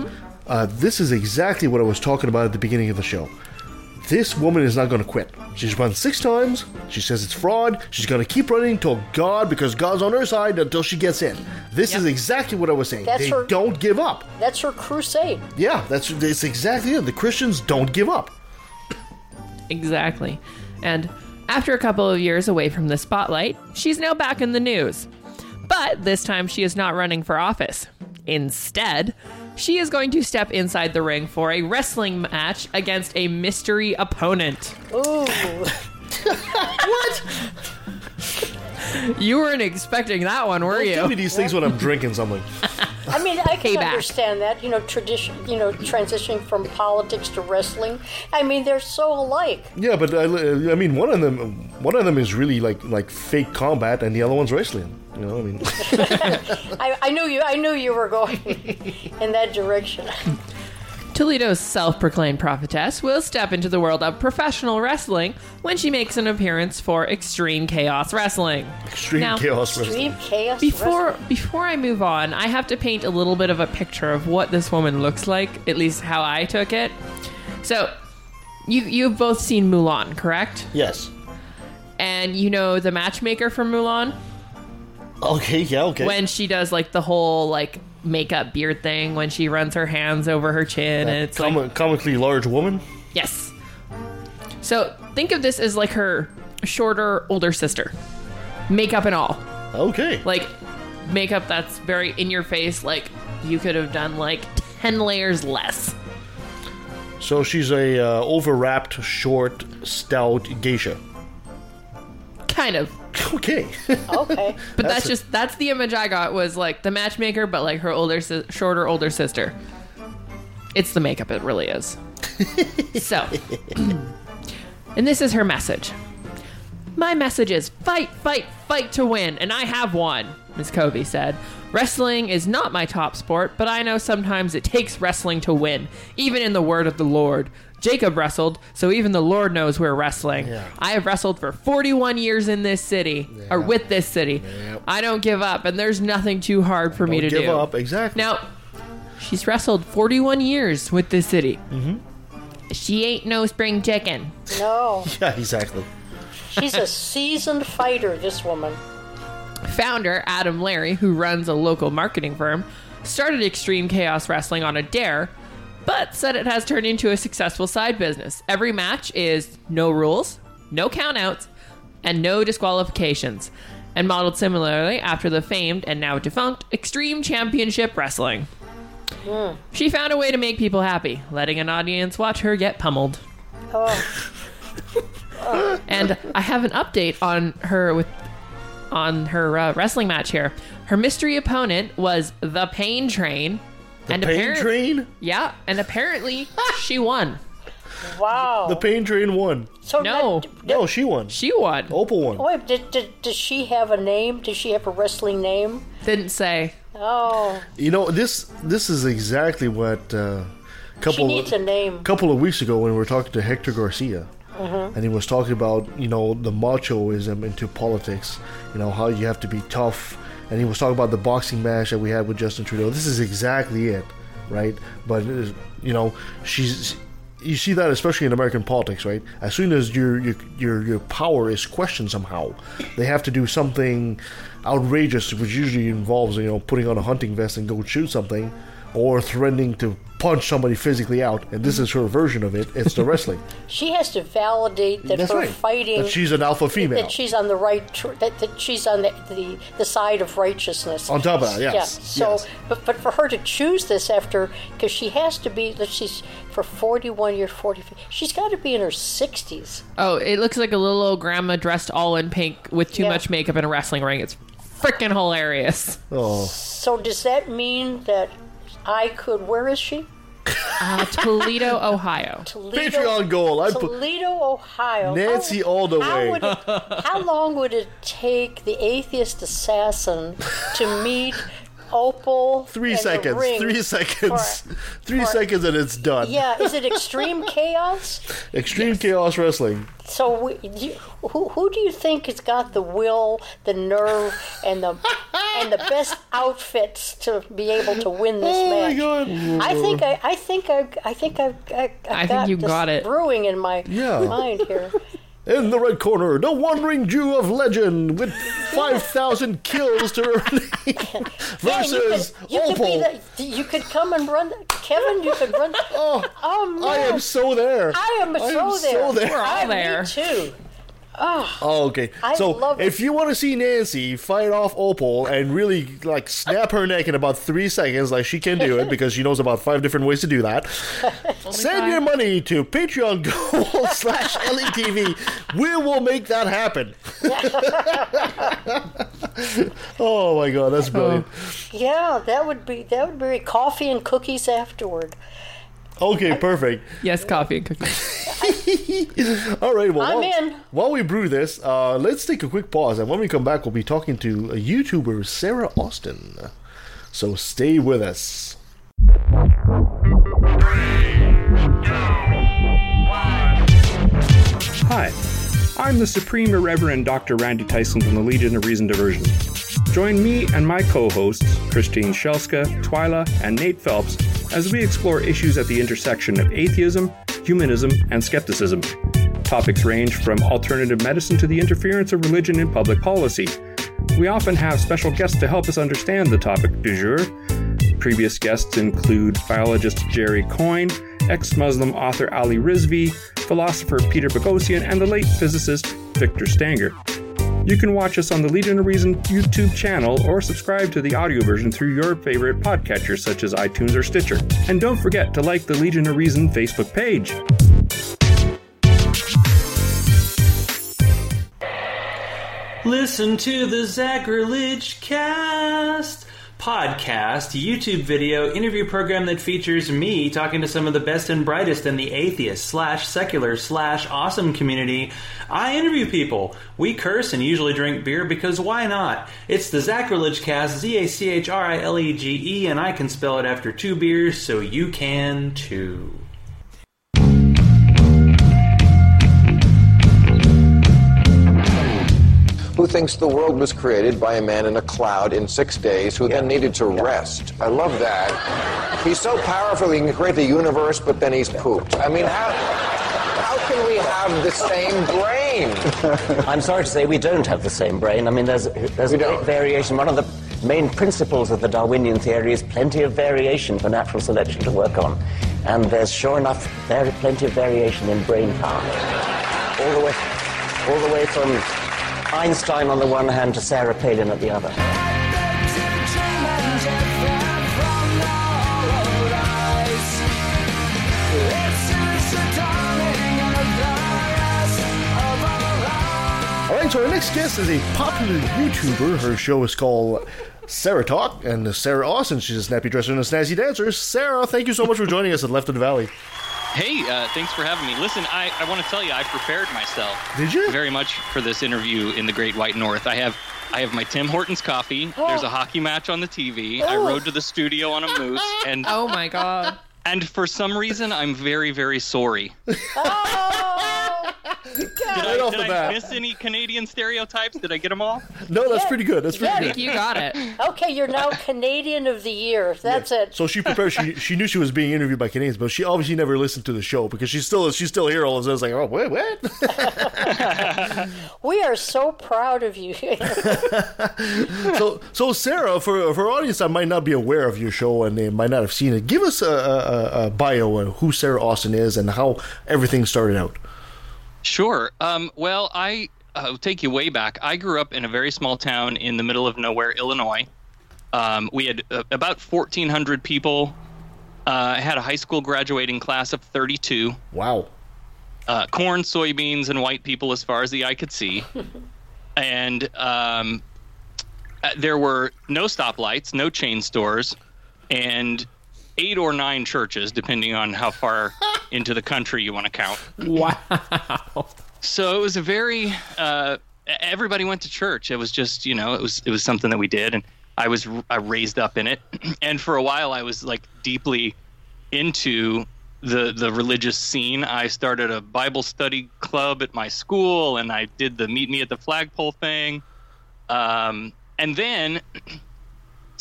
uh, this is exactly what I was talking about at the beginning of the show. This woman is not going to quit. She's run six times. She says it's fraud. She's going to keep running until God, because God's on her side, until she gets in. This is exactly what I was saying. That's they her- don't give up. That's her crusade. Yeah, that's that's exactly it. The Christians don't give up. Exactly. And after a couple of years away from the spotlight, she's now back in the news. But this time she is not running for office. Instead, she is going to step inside the ring for a wrestling match against a mystery opponent. Ooh. What? You weren't expecting that one, were Tell me you? these things when I'm drinking something. I mean, I can Payback. understand that. You know, tradition. You know, transitioning from politics to wrestling. I mean, they're so alike. Yeah, but I, I mean, one of them, one of them is really like like fake combat, and the other one's wrestling. You know, I mean, I, I knew you. I knew you were going in that direction. Toledo's self proclaimed prophetess will step into the world of professional wrestling when she makes an appearance for Extreme Chaos Wrestling. extreme Now, chaos wrestling. Extreme chaos. Before wrestling. before I move on, I have to paint a little bit of a picture of what this woman looks like, at least how I took it. So, you you've both seen Mulan, correct? Yes. And you know the matchmaker from Mulan Okay. Yeah. Okay. when she does like the whole like makeup beard thing when she runs her hands over her chin and it's like Comi- comically large woman. Yes. So think of this as like her shorter, older sister. Makeup and all. Okay. Like makeup that's very in your face, like you could have done like 10 layers less. So she's a uh, overwrapped, short, stout geisha. Kind of. Okay. Okay. But that's, That's a- just that's the image I got was like the matchmaker, but like her older, si- shorter, older sister. It's the makeup, it really is. so, and this is her message. My message is fight, fight, fight to win, and I have won, Miss Covey said. Wrestling is not my top sport, but I know sometimes it takes wrestling to win, even in the word of the Lord. Jacob wrestled, so even the Lord knows we're wrestling. Yeah. I have wrestled for 41 years in this city, or with this city. Yep. I don't give up, and there's nothing too hard for me Don't to give do. up. Exactly. Now, she's wrestled 41 years with this city. Mm-hmm. She ain't no spring chicken. No, Yeah. Exactly. she's a seasoned fighter. This woman. Founder Adam Larry, who runs a local marketing firm, started Extreme Chaos Wrestling on a dare, but said it has turned into a successful side business. Every match is no rules, no countouts, and no disqualifications, and modeled similarly after the famed and now defunct Extreme Championship Wrestling. She found a way to make people happy, letting an audience watch her get pummeled. Oh, and I have an update on her with on her uh, wrestling match here. Her mystery opponent was the Pain Train, and Pain apparent- train. Yeah, and apparently she won. wow. The pain train won. so No. that- did- No, she won. She won. Opal won. Wait, did, did, does she have a name? Does she have a wrestling name? Didn't say. Oh, You know this. This is exactly what. Uh, she couple needs a name. couple of weeks ago when we were talking to Hector Garcia, Mm-hmm. and he was talking about you know the machoism into politics, you know how you have to be tough, and he was talking about the boxing match that we had with Justin Trudeau. This is exactly it, right? But uh, you know she's. You see that especially in American politics, right? As soon as your your your, your power is questioned somehow, they have to do something outrageous, which usually involves you know putting on a hunting vest and go shoot something, or threatening to punch somebody physically out. And this is her version of it. It's the wrestling. She has to validate that That's her right. fighting. That she's an alpha female. that she's on the right. Tr- that, that she's on the, the the side of righteousness. On top of that, yes, Yeah. So, yes. but but for her to choose this after, because she has to be. that She's for forty-one years, forty. She's got to be in her sixties. Oh, it looks like a little old grandma dressed all in pink with too Yeah. much makeup in a wrestling ring. It's freaking hilarious. oh, So does that mean that I could? Where is she? Uh, Toledo, Ohio. Toledo. Patreon goal. I put Toledo, Ohio. Nancy How- all the how way. Would it, how long would it take the atheist assassin to meet Opal? three in seconds. ring Three seconds. for- three for- seconds and it's done. Yeah, is it extreme chaos? Extreme chaos wrestling. So, we, you, who who do you think has got the will, the nerve, and the and the best outfits to be able to win this Oh my match? god. I think I, I think I, I think I've, I, I've I think you this got it. brewing in my Yeah. mind here. In the red corner, the wandering Jew of legend with 5,000 kills to her name versus Man, you could, you could be Opal. the, you could come and run, Kevin. You could run. Oh, Oh man, I I'm so there. I am so I'm there. So there. We're all I, there. Me too. Oh, okay. I so love it. if you want to see Nancy fight off Opal and really like snap her neck in about three seconds, like she can do it because she knows about five different ways to do that, send your money to Patreon Gold slash LETV. We will make that happen. oh my god, that's brilliant. Yeah, that would be that would be coffee and cookies afterward. Okay, perfect. Yes, coffee and cookies. All right, well, I'm while, in. while we brew this, uh, let's take a quick pause, and when we come back, we'll be talking to a YouTuber, Sarah Austin. So stay with us. Hi, I'm the Supreme Irreverend Dr. Randy Tyson from the Legion of Reason Diversion. Join me and my co hosts, Christine Shelska, Twyla, and Nate Phelps, as we explore issues at the intersection of atheism, humanism, and skepticism. Topics range from alternative medicine to the interference of religion in public policy. We often have special guests to help us understand the topic du jour. Previous guests include biologist Jerry Coyne, ex Muslim author Ali Rizvi, philosopher Peter Boghossian, and the late physicist Victor Stenger. You can watch us on the Legion of Reason YouTube channel or subscribe to the audio version through your favorite podcatcher such as iTunes or Stitcher. And don't forget to like the Legion of Reason Facebook page. Listen to the Zachrilege Cast podcast, YouTube video, interview program that features me talking to some of the best and brightest in the atheist slash secular slash awesome community. I interview people. We curse and usually drink beer because why not? It's the Zachrilege Cast, Z A C H R I L E G E, and I can spell it after two beers, so you can too. Who thinks the world was created by a man in a cloud in six days who then needed to rest. I love that. He's so powerful he can create the universe, but then he's pooped. I mean, how, how can we have the same brain? I'm sorry to say we don't have the same brain. I mean, there's there's great variation. One of the main principles of the Darwinian theory is plenty of variation for natural selection to work on, and there's sure enough very plenty of variation in brain power. All the way, all the way from Einstein on the one hand to Sarah Palin at the other. All right, so our next guest is a popular YouTuber. Her show is called Sarah Talk, and Sarah Austin. She's a snappy dresser and a snazzy dancer. Sarah, thank you so much for joining us at Left of the Valley. Hey, uh, thanks for having me. Listen, I, I want to tell you, I prepared myself. Did you? Very much for this interview in the Great White North. I have I have my Tim Hortons coffee. There's a hockey match on the TV. I rode to the studio on a moose, and Oh my god. and for some reason, I'm very very sorry. Did, Right I, off did the I bat. miss any Canadian stereotypes? Did I get them all? No, that's Yeah. pretty good. That's pretty Yeah. Good. you got it. Okay, you're now Canadian of the Year. That's it. So she prepared. She she knew she was being interviewed by Canadians, but she obviously never listened to the show because she's still she's still here. All of a sudden, it's like, oh, wait, what? We are so proud of you. so so Sarah, for for audience that might not be aware of your show and they might not have seen it, give us a, a, a bio of who Sarah Austin is and how everything started out. Sure. Um, well, I uh, take you way back. I grew up in a very small town in the middle of nowhere, Illinois. Um, we had uh, about 1,400 people. Uh, I had a high school graduating class of 32. Wow. Uh, corn, soybeans, and white people as far as the eye could see. and um, uh, there were no stoplights, no chain stores, and eight or nine churches, depending on how far into the country you want to count. Wow. So it was a very uh, everybody went to church. It was just you know it was it was something that we did, and I was I raised up in it, and for a while I was like deeply into the the religious scene. I started a Bible study club at my school, and I did the meet me at the flagpole thing, um, and then.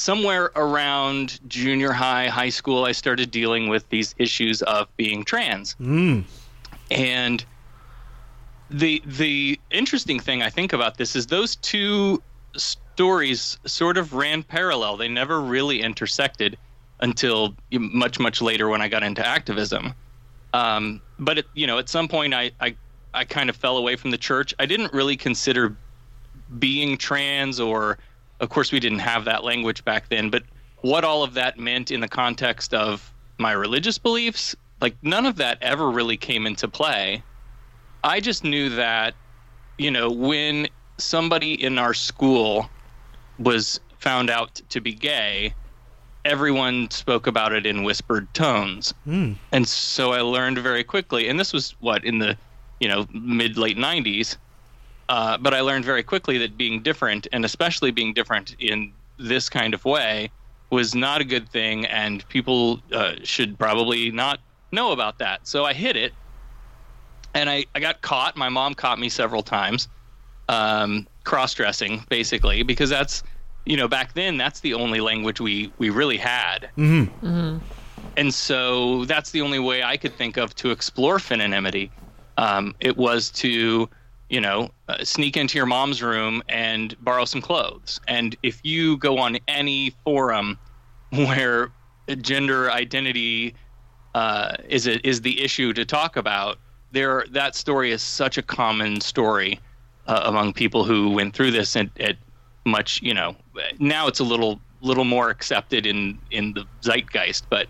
Somewhere around junior high, high school, I started dealing with these issues of being trans. And the the interesting thing I think about this is those two stories sort of ran parallel. They never really intersected until much much later when I got into activism. Um, but it, you know, at some point, I, I I kind of fell away from the church. I didn't really consider being trans, or of course, we didn't have that language back then. But what all of that meant in the context of my religious beliefs, like none of that ever really came into play. I just knew that, you know, when somebody in our school was found out to be gay, everyone spoke about it in whispered tones. Hmm. And so I learned very quickly, and this was what in the, you know, mid late 90s. Uh, but I learned very quickly that being different, and especially being different in this kind of way, was not a good thing, and people uh, should probably not know about that. So I hid it, and I, I got caught. My mom caught me several times, um, cross dressing, basically, because that's, you know, back then, that's the only language we, we really had. Mm-hmm. And so that's the only way I could think of to explore femininity. Um, it was to, you know, uh, sneak into your mom's room and borrow some clothes. And if you go on any forum where gender identity uh, is a, is the issue to talk about, there that story is such a common story uh, among people who went through this at, at much, you know, now it's a little little more accepted in in the zeitgeist, but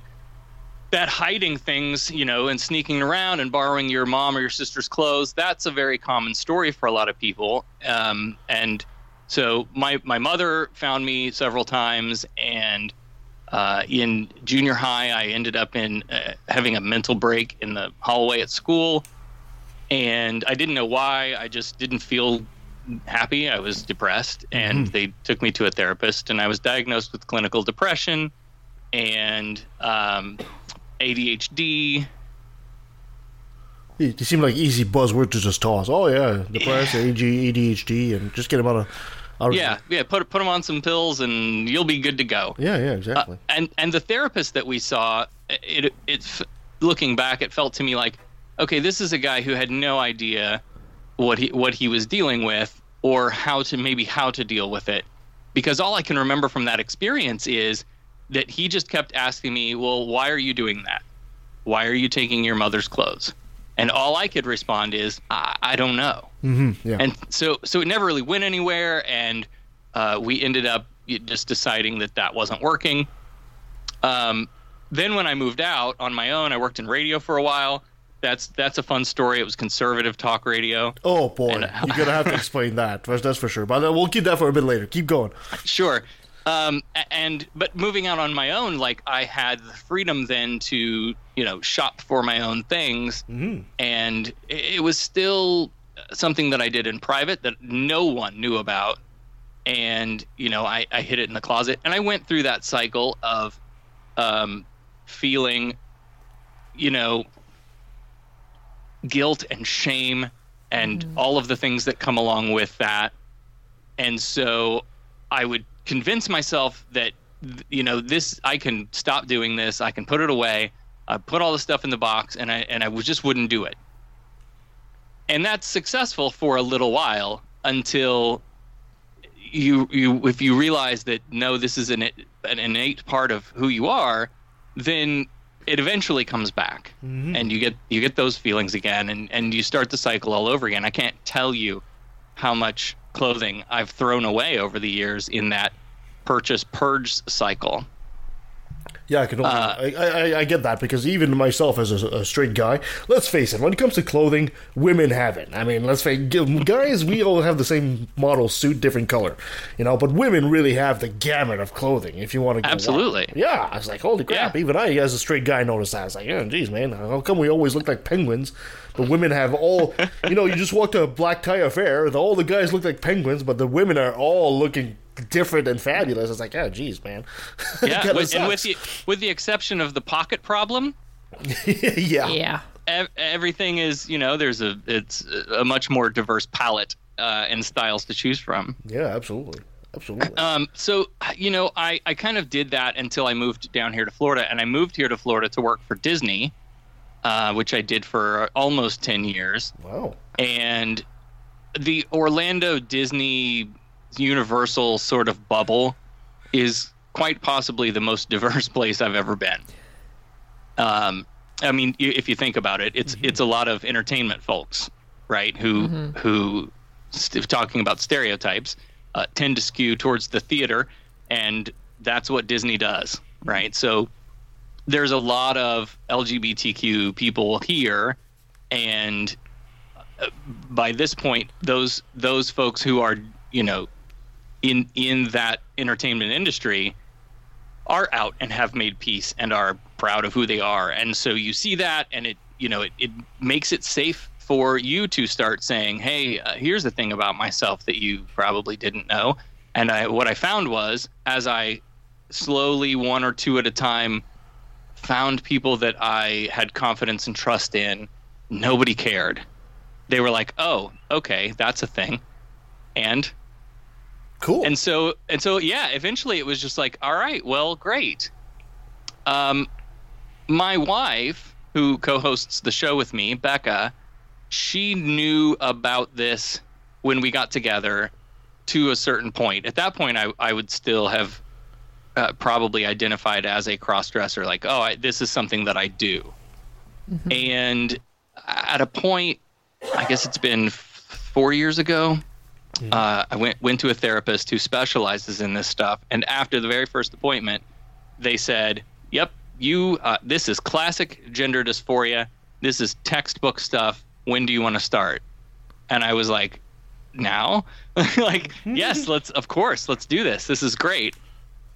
that hiding things, you know, and sneaking around and borrowing your mom or your sister's clothes, that's a very common story for a lot of people. Um, and so my, my mother found me several times. And uh, in junior high, I ended up in uh, having a mental break in the hallway at school. And I didn't know why. I just didn't feel happy. I was depressed. And Mhm. they took me to a therapist. And I was diagnosed with clinical depression and um, ADHD. They seem like easy buzzwords to just toss. Oh yeah, depressed, AG, ADHD, and just get them out of. Out of Yeah, yeah. Put put them on some pills, and you'll be good to go. yeah, yeah, exactly. Uh, and and the therapist that we saw, it it's looking back, it felt to me like, okay, this is a guy who had no idea what he what he was dealing with or how to maybe how to deal with it, because all I can remember from that experience is that he just kept asking me, well, why are you doing that? Why are you taking your mother's clothes? And all I could respond is, I, I don't know hmm yeah. and so so it never really went anywhere and uh, we ended up just deciding that that wasn't working um, then when i moved out on my own i worked in radio for a while that's that's a fun story it was conservative talk radio oh boy, you're gonna have to explain that. That's that's for sure. But uh, we'll keep that for a bit later. Keep going. sure um, and but moving out on my own like i had the freedom then to you know shop for my own things. Mhm. and it it was still something that i did in private that no one knew about. And you know I, I hid it in the closet. And i went through that cycle of um, feeling you know guilt and shame and all of the things that come along with that. And so i would convince myself that you know this i can stop doing this i can put it away i put all the stuff in the box and i and i just wouldn't do it. And that's successful for a little while until you you if you realize that no this is an an innate part of who you are then it eventually comes back. Mm-hmm. And you get you get those feelings again and and you start the cycle all over again. I can't tell you how much clothing i've thrown away over the years in that purchase purge cycle Yeah, I can. Only, Uh, I, I I get that because even myself as a, a straight guy, let's face it, when it comes to clothing, women have it. I mean, let's face guys, we all have the same model suit, different color, you know. But women really have the gamut of clothing. If you want to, Absolutely. Yeah, I was like, holy crap! Even I, as a straight guy, noticed that. I was like, yeah, geez, man, how come we always look like penguins? But women have all, you know, you just walk to a black tie affair, all the guys look like penguins, but the women are all looking different and fabulous. It's like, yeah, geez, man. yeah Kinda with, and with the with the exception of the pocket problem yeah. Yeah. ev- everything is you know there's a it's a much more diverse palette uh, and styles to choose from Yeah, absolutely. Absolutely. um, so you know I, I kind of did that until i moved down here to florida and i moved here to florida to work for disney uh, which i did for almost 10 years Wow. and the orlando disney universal sort of bubble is quite possibly the most diverse place i've ever been um, I mean, if you think about it, it's it's a lot of entertainment folks, right? Who who st- talking about stereotypes uh, tend to skew towards the theater, and that's what Disney does, right? So there's a lot of LGBTQ people here, and uh, by this point, those those folks who are you know in in that entertainment industry are out and have made peace and are proud of who they are. And so you see that and it you know it, it makes it safe for you to start saying hey uh, here's the thing about myself that you probably didn't know. And I, what i found was as i slowly one or two at a time found people that i had confidence and trust in nobody cared. They were like oh okay that's a thing. And Cool. and so and so yeah eventually it was just like all right well great. Um my wife who co-hosts the show with me becca she knew about this when we got together to a certain point. At that point i, I would still have uh, probably identified as a cross-dresser like oh I, this is something that i do. And at a point i guess it's been four years ago uh, I went went to a therapist who specializes in this stuff, and after the very first appointment, they said, "Yep, you. Uh, this is classic gender dysphoria. This is textbook stuff. When do you want to start?" And I was like, "Now, like, yes, let's. Of course, let's do this. This is great."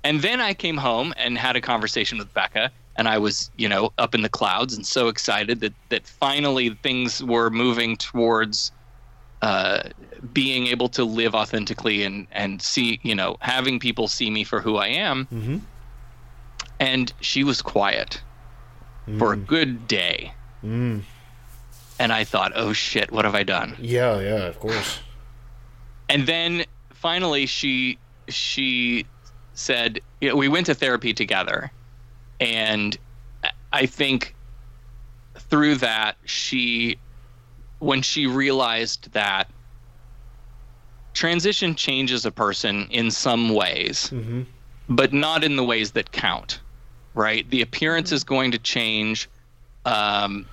And then I came home and had a conversation with Becca, and I was, you know, up in the clouds and so excited that that finally things were moving towards uh, being able to live authentically and and see you know having people see me for who I am. Mhm. And she was quiet for a good day, Mm. and I thought, oh shit, what have I done? Yeah, yeah, of course. And then finally, she she said, you know, we went to therapy together, and I think through that she when she realized that transition changes a person in some ways, Mm-hmm. but not in the ways that count, right? The appearance is going to change. Um,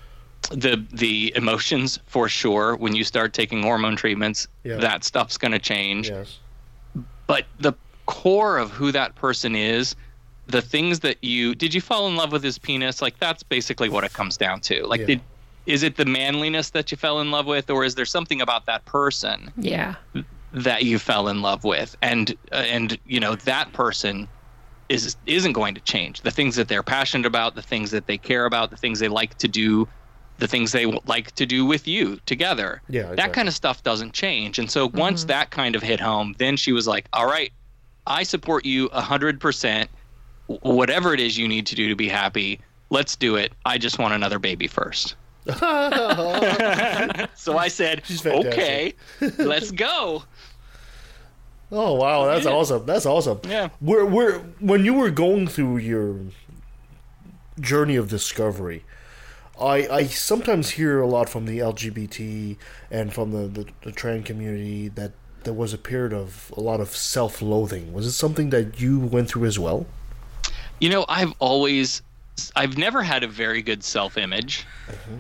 the the emotions for sure when you start taking hormone treatments Yeah. that stuff's going to change Yes. but the core of who that person is the things that you did you fall in love with his penis like that's basically what it comes down to like Yeah. did is it the manliness that you fell in love with or is there something about that person Yeah. that you fell in love with? And uh, and you know that person is isn't going to change. The things that they're passionate about the things that they care about the things they like to do the things they like to do with you together. Yeah, that kind of stuff doesn't change. And so once that kind of hit home then she was like all right i support you 100% whatever it is you need to do to be happy let's do it. I just want another baby first so i said okay let's go Oh wow, that's Yeah. awesome. That's awesome. Yeah. Where where when you were going through your journey of discovery, I I sometimes hear a lot from the LGBT and from the the, the trans community that there was a period of a lot of self-loathing. Was it something that you went through as well? You know, I've always, I've never had a very good self image. Mm-hmm.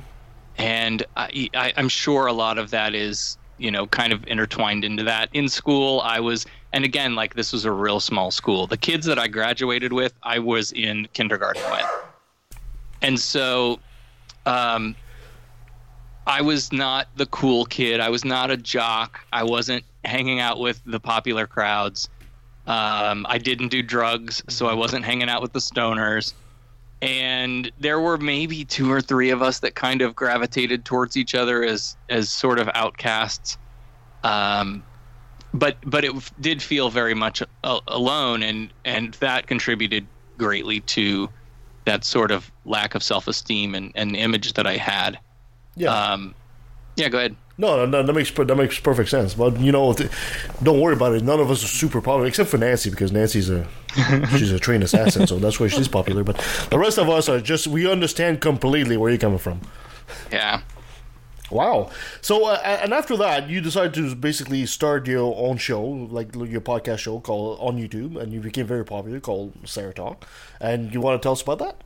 And I, I, I'm sure a lot of that is, you know, kind of intertwined into that. In school, I was, and again, like this was a real small school. The kids that I graduated with, I was in kindergarten with. And so, um, I was not the cool kid. I was not a jock. I wasn't hanging out with the popular crowds. Um, I didn't do drugs, so I wasn't hanging out with the stoners. And there were maybe two or three of us that kind of gravitated towards each other as as sort of outcasts. Um, but but it did feel very much alone, and and that contributed greatly to that sort of lack of self esteem and, and image that I had. Yeah. Um, yeah, go ahead. No, no, no, that makes that makes perfect sense. But you know, don't worry about it. None of us are super popular, except for Nancy, because Nancy's a she's a trained assassin, so that's why she's popular. But the rest of us are just we understand completely where you're coming from. Yeah. Wow. So, uh, and after that, you decided to basically start your own show, like your podcast show called on YouTube, and you became very popular called Sarah Talk. And you want to tell us about that?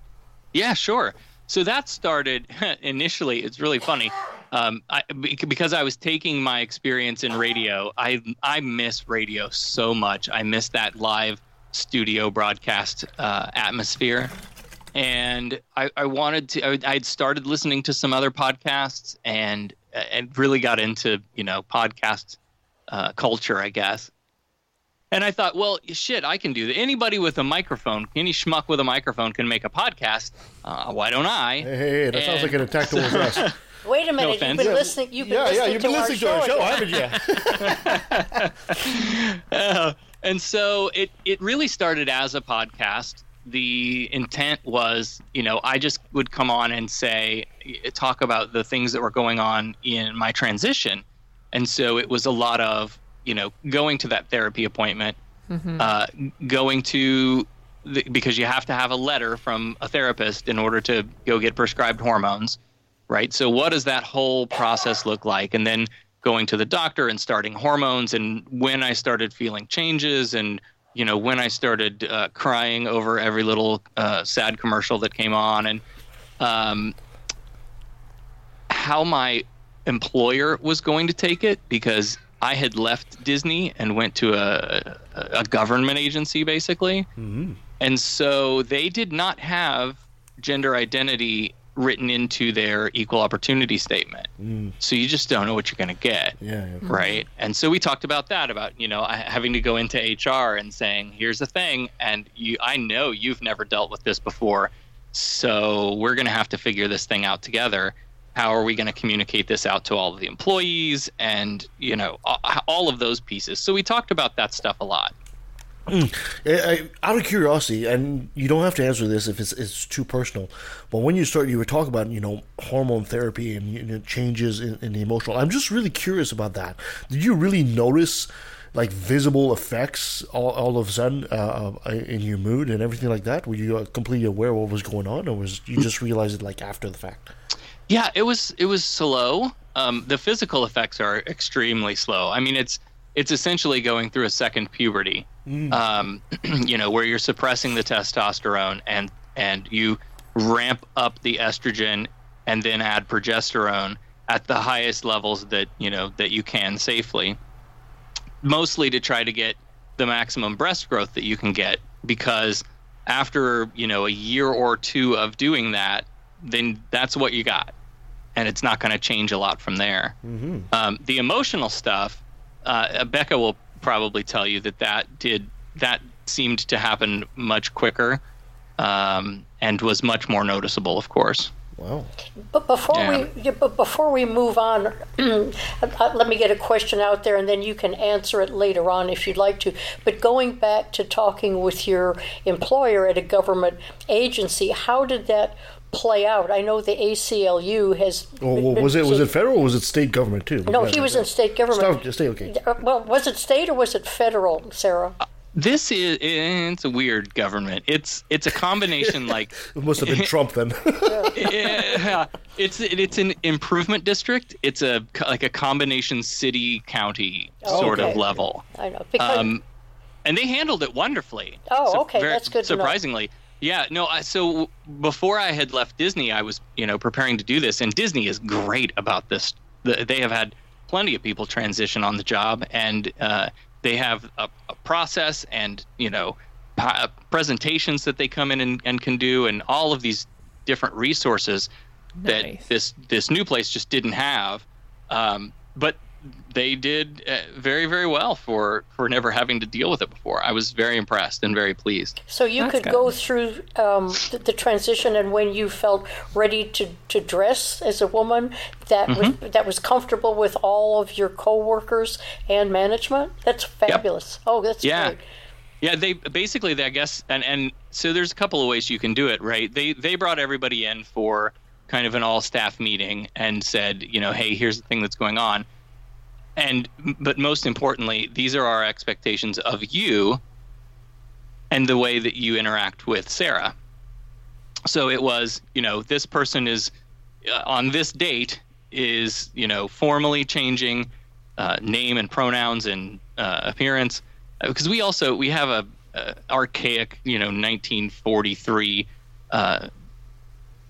Yeah, sure. So that started initially. It's really funny. Um, I, because I was taking my experience in radio, I I miss radio so much. I miss that live studio broadcast uh, atmosphere, and I, I wanted to. I, I'd started listening to some other podcasts and and really got into you know podcast uh, culture, I guess. And I thought, well, shit, I can do that. Anybody with a microphone, any schmuck with a microphone can make a podcast. Uh, why don't I? Hey, hey, hey, that sounds like an attack towards us. Wait a minute, you've been Yeah. listening. You've been yeah, yeah, listening you've to been our listening to our show, again. haven't you? Uh, and so it it really started as a podcast. The intent was, you know, I just would come on and say, talk about the things that were going on in my transition, and so it was a lot of, you know, going to that therapy appointment, uh, going to the, because you have to have a letter from a therapist in order to go get prescribed hormones, right? So what does that whole process look like? And then going to the doctor and starting hormones, and when I started feeling changes, and you know when I started uh, crying over every little uh, sad commercial that came on, and um, how my employer was going to take it because I had left Disney and went to a, a government agency basically. Mm-hmm. And so they did not have gender identity written into their equal opportunity statement. Mm. So you just don't know what you're going to get. Yeah, yeah. Right. And so we talked about that about, you know, having to go into HR and saying, here's the thing. And you, I know you've never dealt with this before. So we're going to have to figure this thing out together. How are we going to communicate this out to all of the employees and, you know, all of those pieces. So we talked about that stuff a lot. I, out of curiosity, and you don't have to answer this if it's, it's too personal, but when you start, you were talking about you know hormone therapy and you know, changes in, in the emotional. I'm just really curious about that. Did you really notice like visible effects all, all of a sudden uh, uh, in your mood and everything like that? Were you uh, completely aware of what was going on, or was you just realized it like after the fact? Yeah, it was it was slow. Um, the physical effects are extremely slow. I mean, it's it's essentially going through a second puberty. Um, you know, where you're suppressing the testosterone and and you ramp up the estrogen and then add progesterone at the highest levels that you know that you can safely. Mostly to try to get the maximum breast growth that you can get because after you know a year or two of doing that then that's what you got and it's not going to change a lot from there um, the emotional stuff uh, becca will probably tell you that that did that seemed to happen much quicker um, and was much more noticeable of course Wow. But before Yeah. we yeah, but before we move on, uh, let me get a question out there, and then you can answer it later on if you'd like to. But going back to talking with your employer at a government agency, how did that play out? I know the ACLU has. Well, well, was it was it federal or was it state government too? No, he was in state government. State, state okay. Uh, Well, was it state or was it federal, Sarah? this is it's a weird government it's it's a combination like It must have been Trump then. yeah, it's it's an improvement district. It's a like a combination city county sort of level. I know because Um, and they handled it wonderfully. Oh, okay, that's good to know. Surprisingly, yeah. No, I, so before I had left Disney, I was you know preparing to do this, and Disney is great about this. The- They have had plenty of people transition on the job, and uh, they have a, a process and you know pa- presentations that they come in and, and can do, and all of these different resources that this this new place just didn't have. Um, but they did uh, very very well for for never having to deal with it before. I was very impressed and very pleased. So you That's could good. go through um, the, the transition, and when you felt ready to, to dress as a woman, that Mm-hmm. was that was comfortable with all of your coworkers and management. That's fabulous. Oh, that's Yeah. great. Yeah, they basically, they, I guess, and and so there's a couple of ways you can do it, right? They they brought everybody in for kind of an all staff meeting and said, you know, hey, here's the thing that's going on, and but most importantly, these are our expectations of you, and the way that you interact with Sarah. So it was, you know, this person is uh, on this date is, you know, formally changing uh, name and pronouns and uh, appearance because we also we have a, a archaic, you know, 1943 uh,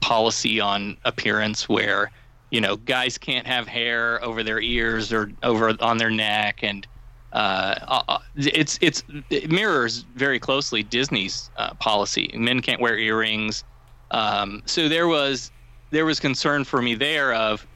policy on appearance where you know guys can't have hair over their ears or over on their neck and uh, uh, it's it's it mirrors very closely Disney's uh, policy. Men can't wear earrings, um, so there was there was concern for me there of,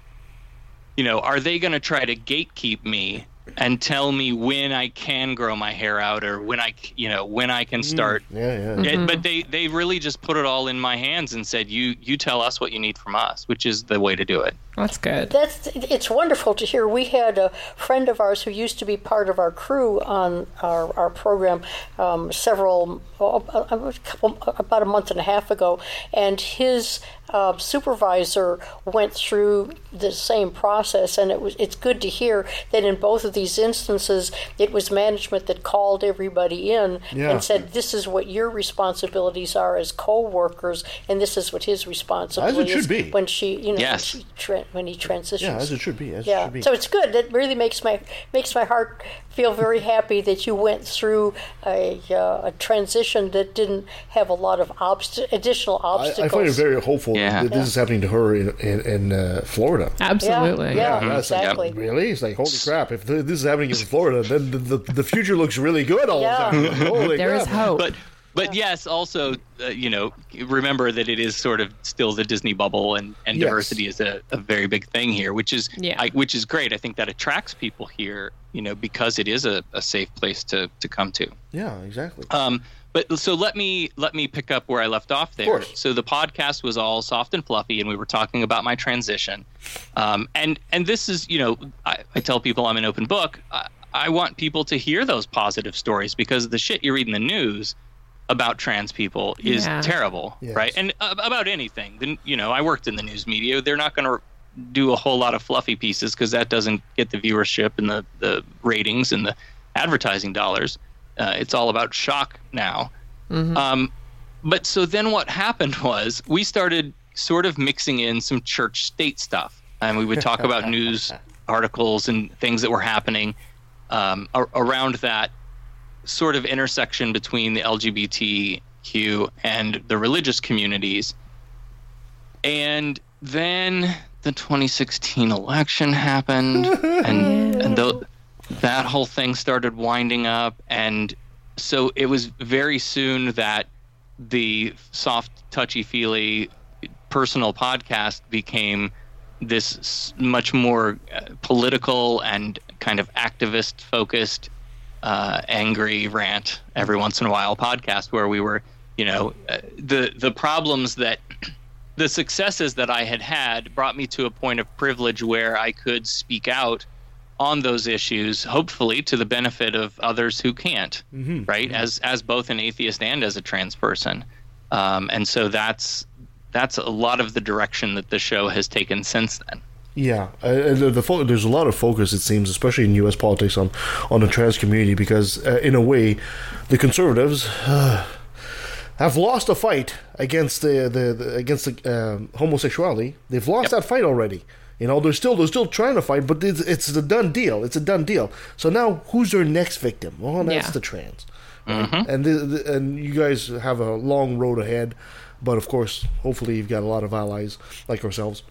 you know, are they going to try to gatekeep me and tell me when I can grow my hair out or when I, c- you know, when I can start? Yeah, yeah. Yeah, but they they really just put it all in my hands and said, you you tell us what you need from us, which is the way to do it. That's good. That's it's wonderful to hear. We had a friend of ours who used to be part of our crew on our, our program um, several oh, a a couple about a month and a half ago, and his uh, supervisor went through the same process, and it was it's good to hear that in both of these instances it was management that called everybody in Yeah. and said this is what your responsibilities are as co-workers, and this is what his responsibility as it should is be. when she you know Yes. when she tra- when he transitions. Yeah, as it should be. As it Yeah, should be. so it's good. That really makes my makes my heart feel very happy that you went through a, uh, a transition that didn't have a lot of obst- additional obstacles. I find it very hopeful Yeah. that this is happening to her in in, in uh, Florida. Absolutely. Yeah, Yeah, that's like, exactly. really? It's like holy crap! If this is happening in Florida, then the, the, the future looks really good. All Yeah. of a sudden. Holy There is crap. hope. But but yes, also uh, you know remember that it is sort of still the Disney bubble, and, and Yes. diversity is a, a very big thing here, which is Yeah. I, which is great. I think that attracts people here, you know, because it is a, a safe place to to come to. Yeah, exactly. Um, but so let me let me pick up where I left off there. course. So the podcast was all soft and fluffy, and we were talking about my transition. Um, and and this is you know I, I tell people I'm an open book. I, I want people to hear those positive stories because the shit you read in the news about trans people is Yeah. terrible, Yes. right? And uh, about anything. Then you know I worked in the news media. They're not going to do a whole lot of fluffy pieces because that doesn't get the viewership and the, the ratings and the advertising dollars. Uh, it's all about shock now. Um, but so then what happened was we started sort of mixing in some church state stuff. And we would talk about news articles and things that were happening um, ar- around that sort of intersection between the LGBTQ and the religious communities. And then the 2016 election happened, and and tho- that whole thing started winding up, and so it was very soon that the soft, touchy feely personal podcast became this much more uh, political and kind of activist focused uh, angry rant every once in a while podcast where we were you know uh, the the problems that the successes that I had had brought me to a point of privilege where I could speak out on those issues, hopefully to the benefit of others who can't, right? As as both an atheist and as a trans person, um, and so that's that's a lot of the direction that the show has taken since then. Yeah, uh, uh, the, fo- there's a lot of focus, it seems, especially in U.S. politics, on on the trans community because, uh, in a way, the conservatives uh, have lost a fight against the, the, the against the, um, homosexuality. They've lost that fight already. You know, they're still they're still trying to fight, but it's, it's a done deal. It's a done deal. So now, who's their next victim? Well, that's Yeah. the trans. right? And the, the, and you guys have a long road ahead, but of course, hopefully, you've got a lot of allies like ourselves.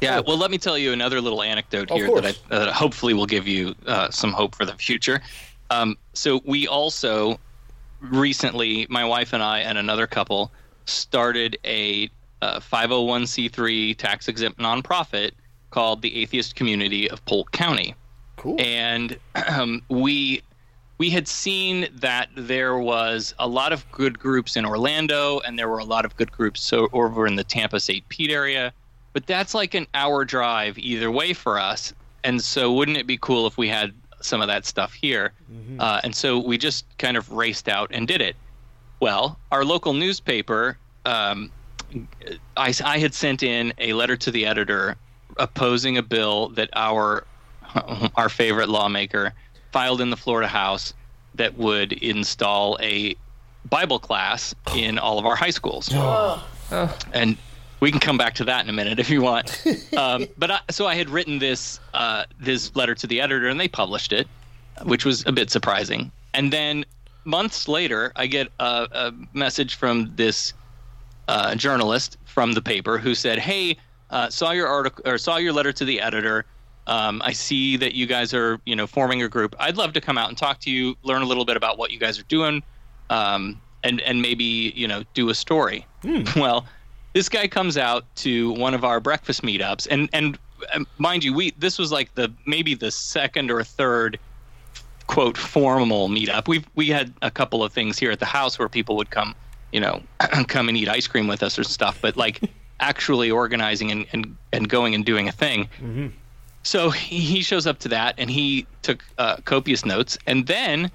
Yeah, well, let me tell you another little anecdote here that I uh, hopefully will give you uh, some hope for the future. Um, so we also recently, my wife and I and another couple started a uh, 501c3 tax exempt nonprofit called the Atheist Community of Polk County. Cool. And um, we we had seen that there was a lot of good groups in Orlando, and there were a lot of good groups so over in the Tampa St. Pete area. But that's like an hour drive either way for us. And so, wouldn't it be cool if we had some of that stuff here? Uh, and so we just kind of raced out and did it. Well, our local newspaper, um, I, I had sent in a letter to the editor opposing a bill that our our favorite lawmaker filed in the Florida House that would install a Bible class in all of our high schools. And we can come back to that in a minute if you want. um, but I, so I had written this uh, this letter to the editor, and they published it, which was a bit surprising. And then months later, I get a, a message from this uh, journalist from the paper who said, "Hey, uh, saw your article or saw your letter to the editor. Um, I see that you guys are, you know, forming a group. I'd love to come out and talk to you, learn a little bit about what you guys are doing, um, and and maybe you know do a story." Well, this guy comes out to one of our breakfast meetups, and and um, mind you, we this was like the maybe the second or third quote formal meetup. We we had a couple of things here at the house where people would come, you know, come and eat ice cream with us or stuff, but like actually organizing and, and, and going and doing a thing. So he he shows up to that and he took uh, copious notes. And then,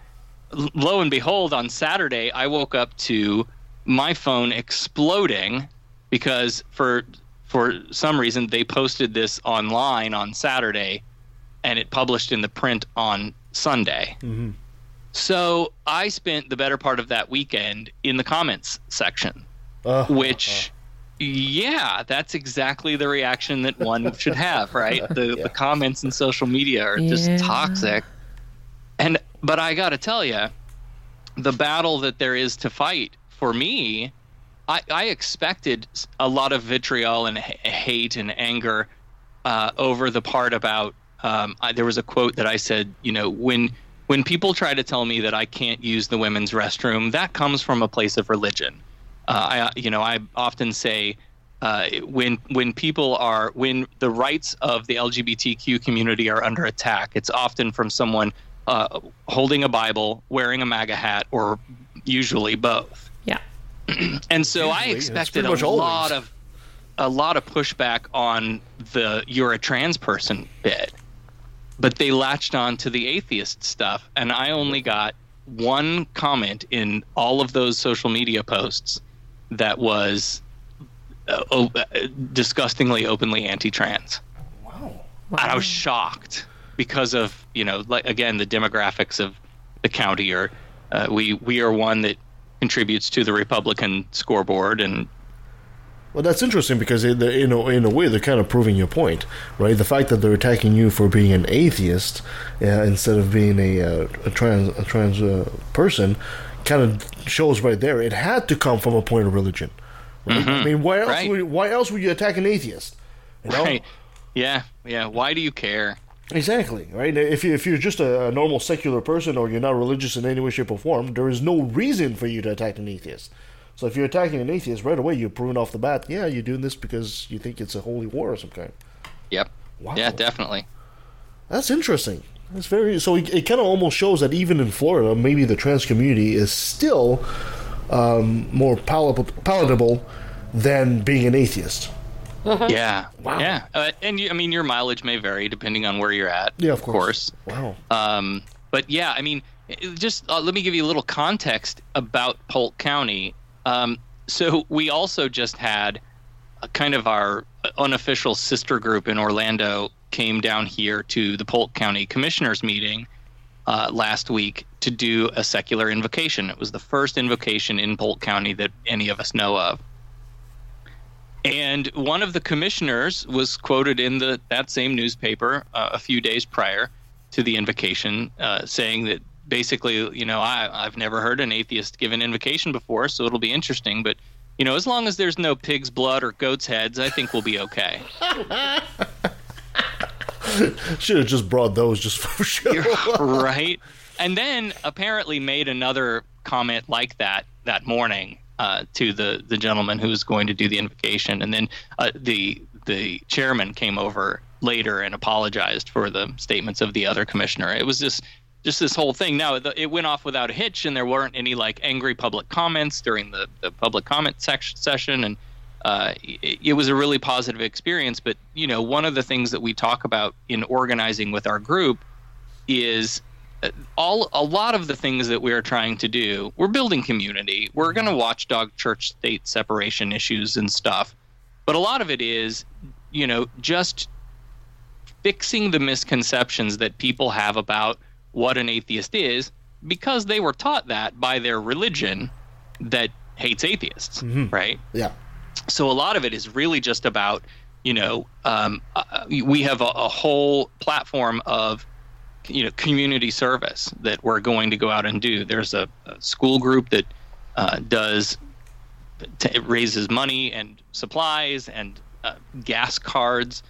lo and behold, on Saturday, I woke up to my phone exploding because for for some reason they posted this online on Saturday and it published in the print on Sunday. So I spent the better part of that weekend in the comments section, Uh, which, yeah, that's exactly the reaction that one should have, right? The, the comments in social media are just toxic. And, but I got to tell you, the battle that there is to fight for me, I, I expected a lot of vitriol and hate and anger uh, over the part about. Um, I, there was a quote that I said, you know, when when people try to tell me that I can't use the women's restroom, that comes from a place of religion. Uh, I, you know, I often say uh, when when people are when the rights of the LGBTQ community are under attack, it's often from someone uh, holding a Bible, wearing a MAGA hat, or usually both. And so I Usually, it's expected a always. lot of a lot of pushback on the "you're a trans person" bit, but they latched on to the atheist stuff, and I only got one comment in all of those social media posts that was uh, o- uh, disgustingly openly anti-trans. wow. And I was shocked because of you know like again the demographics of the county are uh, we we are one that contributes to the Republican scoreboard and Well, that's interesting because in, in, a, in a way they're kind of proving your point, right? The fact that they're attacking you for being an atheist uh, instead of being a, uh, a trans a trans uh, person kind of shows right there. It had to come from a point of religion, right? I mean, why else? Right. Would, why else would you attack an atheist? You know? right yeah yeah why do you care Exactly, right? If you if you're just a, a normal secular person or you're not religious in any way, shape, or form, there is no reason for you to attack an atheist. So if you're attacking an atheist right away, you're proving off the bat, yeah, you're doing this because you think it's a holy war of some kind. yep Wow. yeah definitely That's interesting. That's very so. It, it kind of almost shows that even in Florida, maybe the trans community is still um, more palatable, palatable than being an atheist. Yeah Wow. yeah uh, and you, i mean your mileage may vary depending on where you're at Yeah, of course. Wow. Um, but yeah, I mean, just uh, let me give you a little context about Polk County. Um, so we also just had a kind of our unofficial sister group in Orlando came down here to the Polk County Commissioners meeting uh, last week to do a secular invocation. It was the first invocation in Polk County that any of us know of. And one of the commissioners was quoted in the that same newspaper uh, a few days prior to the invocation, uh, saying that basically, you know, I, I've never heard an atheist give an invocation before, so it'll be interesting. But you know, as long as there's no pig's blood or goat's heads, I think we'll be okay. Should have just brought those just for sure. right? And then apparently made another comment like that that morning uh, to the the gentleman who was going to do the invocation, and then uh, the the chairman came over later and apologized for the statements of the other commissioner. It was just just this whole thing. Now the, it went off without a hitch, and there weren't any like angry public comments during the the public comment sec- session, and uh, it, it was a really positive experience. But you know, one of the things that we talk about in organizing with our group is all a lot of the things that we're trying to do. We're building community. We're going to watchdog church state separation issues and stuff. But a lot of it is, you know, just fixing the misconceptions that people have about what an atheist is because they were taught that by their religion that hates atheists, right? yeah. so a lot of it is really just about you know um, uh, we have a, a whole platform of you know community service that we're going to go out and do there's a, a school group that uh, does t- raises money and supplies and uh, gas cards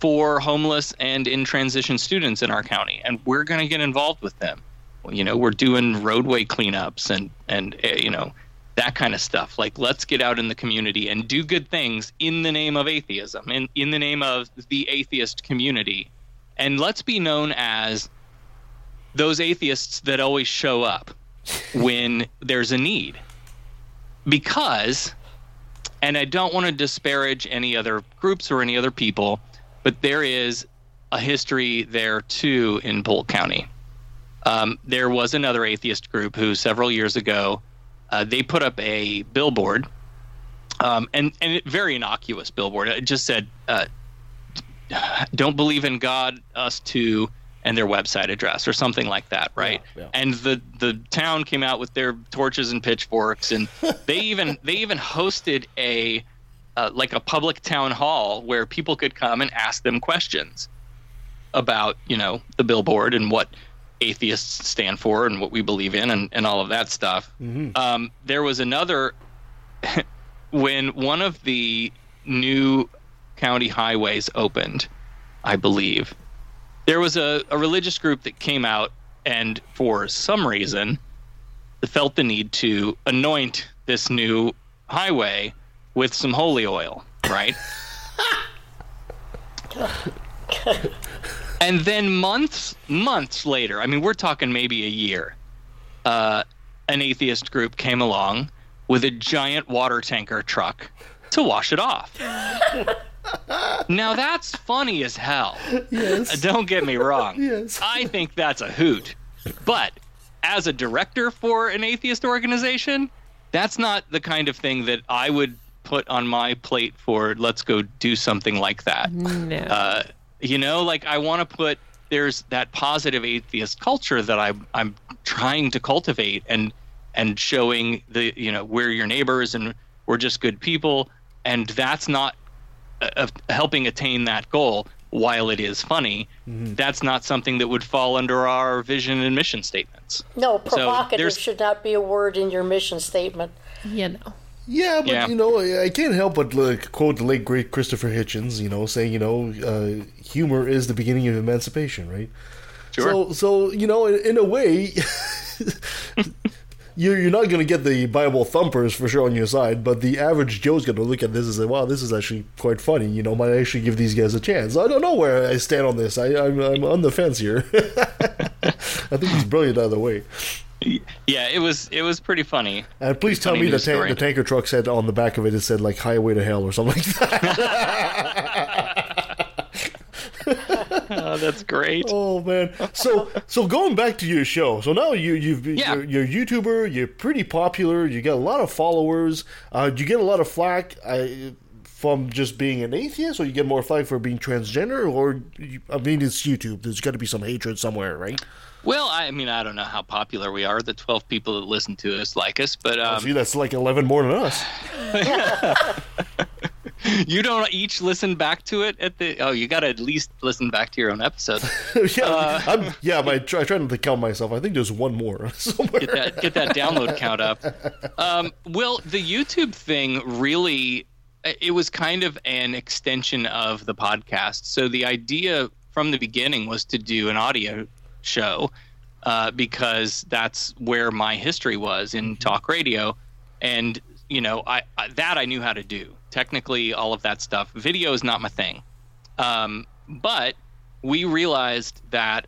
for homeless and in transition students in our county, and we're going to get involved with them. You know, we're doing roadway cleanups and and uh, you know that kind of stuff. Like, let's get out in the community and do good things in the name of atheism and in the name of the atheist community, and let's be known as those atheists that always show up when there's a need. Because, and I don't want to disparage any other groups or any other people, but there is a history there too in Polk County. Um, there was another atheist group who several years ago uh, they put up a billboard, um, and and it, very innocuous billboard. It just said, uh, "Don't believe in God, us too," and their website address or something like that, right? Yeah, yeah. And the the town came out with their torches and pitchforks, and they even they even hosted a uh, like a public town hall where people could come and ask them questions about you know the billboard and what atheists stand for and what we believe in and, and all of that stuff. Um, there was another when one of the new county highways opened, I believe. There was a, a religious group that came out and for some reason felt the need to anoint this new highway with some holy oil, right? and then months months later, I mean we're talking maybe a year, uh, an atheist group came along with a giant water tanker truck to wash it off. now that's funny as hell. Yes. Uh, Don't get me wrong. Yes. I think that's a hoot. But as a director for an atheist organization, that's not the kind of thing that I would put on my plate for let's go do something like that. No. Uh, you know, like I want to put there's that positive atheist culture that I'm I'm trying to cultivate and and showing the you know we're your neighbors and we're just good people and that's not uh, helping attain that goal while it is funny that's not something that would fall under our vision and mission statements No, So, provocative there's- should not be a word in your mission statement. you know. Yeah, but Yeah. you know, I can't help but like, quote the late great Christopher Hitchens. You know, saying you know, uh, humor is the beginning of emancipation, right? Sure. So, so you know, in, in a way, you're you're not going to get the Bible thumpers for sure on your side, but the average Joe's going to look at this and say, "Wow, this is actually quite funny." You know, might actually give these guys a chance. I don't know where I stand on this. I, I'm I'm on the fence here. I think he's brilliant either way. yeah it was it was pretty funny And please tell Funny me the, ta- the tanker truck said on the back of it, it said like "Highway to Hell" or something like that. oh that's great Oh man! So so going back to your show. So now you you've Yeah. you're, you're a YouTuber. You're pretty popular. You get a lot of followers. Uh, you get a lot of flack uh, from just being an atheist, or you get more flack for being transgender? Or you, I mean, it's YouTube. There's got to be some hatred somewhere, right? well i mean i don't know how popular we are the 12 people that listen to us like us but um, See, that's like eleven more than us. you don't each listen back to it at the oh you got to at least listen back to your own episode yeah, Uh, I'm, yeah. But I try, I to count myself. I think there's one more somewhere. get that get that download count up. Um, well, the YouTube thing really it was kind of an extension of the podcast. So the idea from the beginning was to do an audio show uh, because that's where my history was in talk radio, and you know I, I that I knew how to do. Technically, all of that stuff. Video is not my thing, um, but we realized that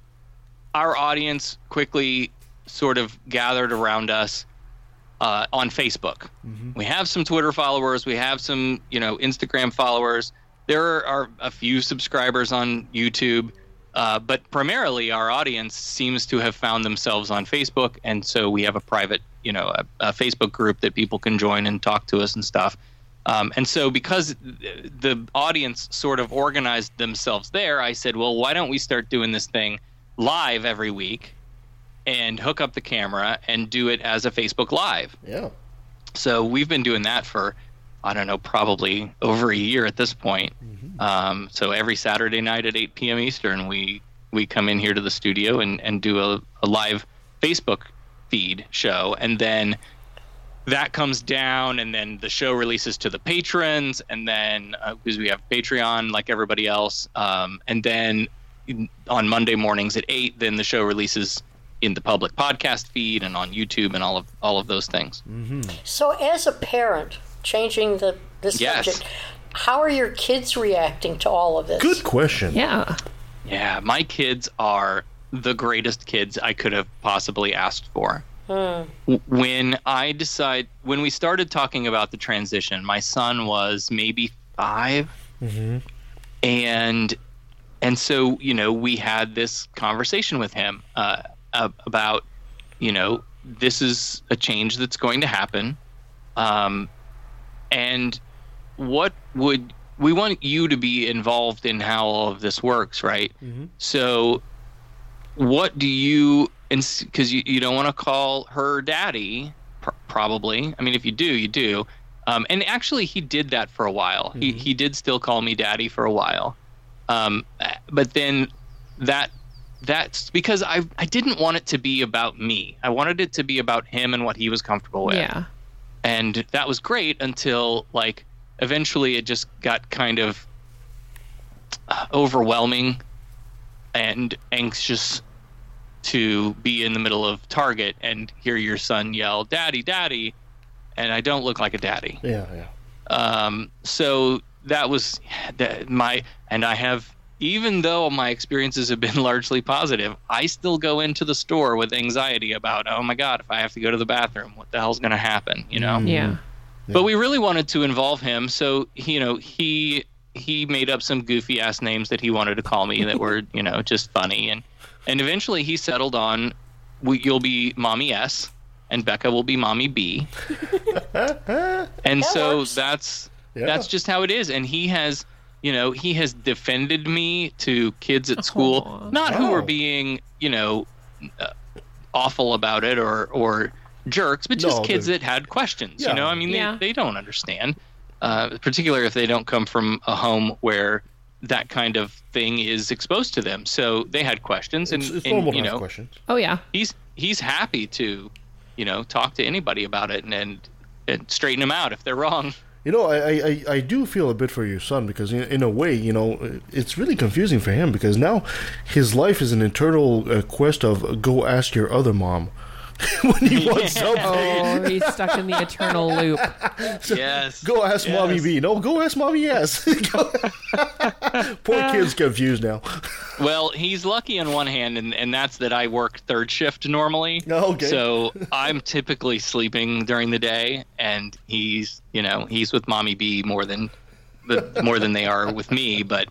our audience quickly sort of gathered around us uh, on Facebook. We have some Twitter followers, we have some, you know, Instagram followers. There are a few subscribers on YouTube, uh, but primarily our audience seems to have found themselves on Facebook, and so we have a private, you know, a, a Facebook group that people can join and talk to us and stuff. Um, and so, because the audience sort of organized themselves there, I said, well, why don't we start doing this thing live every week and hook up the camera and do it as a Facebook Live? Yeah. So we've been doing that for, I don't know, probably over a year at this point. Um, so every Saturday night at 8 p.m. Eastern, we we come in here to the studio and, and do a, a live Facebook feed show. And then that comes down, and then the show releases to the patrons, and then uh, because we have Patreon like everybody else, um, and then in- on Monday mornings at eight, then the show releases in the public podcast feed and on YouTube and all of all of those things. So, as a parent, changing the, this Yes. subject, how are your kids reacting to all of this? Good question. Yeah. Yeah, my kids are the greatest kids I could have possibly asked for. When I decide, when we started talking about the transition, my son was maybe 5 and and so you know we had this conversation with him uh, about you know this is a change that's going to happen, um, and what would we want you to be involved in how all of this works, right? So, what do you, because you, you don't want to call her daddy, pr- probably. I mean, if you do, you do. Um, and actually, he did that for a while. He, he did still call me daddy for a while. Um, but then that that's because I, I didn't want it to be about me. I wanted it to be about him and what he was comfortable with Yeah. and that was great until like eventually it just got kind of uh, overwhelming and anxious to be in the middle of target and hear your son yell daddy daddy and i don't look like a daddy Yeah, yeah. um, so that was that my and I have even though my experiences have been largely positive, I still go into the store with anxiety about oh my god if I have to go to the bathroom, what the hell's going to happen? You know. Yeah. But we really wanted to involve him, so you know he he made up some goofy ass names that he wanted to call me that were you know just funny and and eventually he settled on you'll be mommy S and Becca will be mommy B. and so works. that's Yeah. that's just how it is and he has you know he has defended me to kids at school Aw. not who Wow. are being you know uh, awful about it or or jerks but just No, kids that had questions Yeah. you know i mean Yeah. they, they don't understand uh, particularly if they don't come from a home where that kind of thing is exposed to them so they had questions and, It's, it's and, you know questions. Oh yeah. he's he's happy to you know talk to anybody about it and and, and straighten them out if they're wrong You know, I, I, I- I do feel a bit for your son because, in, in a way, you know, it's really confusing for him because now his life is an internal uh, quest of go ask your other mom when he wants something. Oh, he's stuck in the eternal loop. yes Go ask mommy B. No, go ask mommy yes. Poor kid's confused now. Well, he's lucky on one hand, and, and that's that I work third shift normally. Oh, okay. So I'm typically sleeping during the day, and he's you know he's with mommy B more than the more than they are with me, but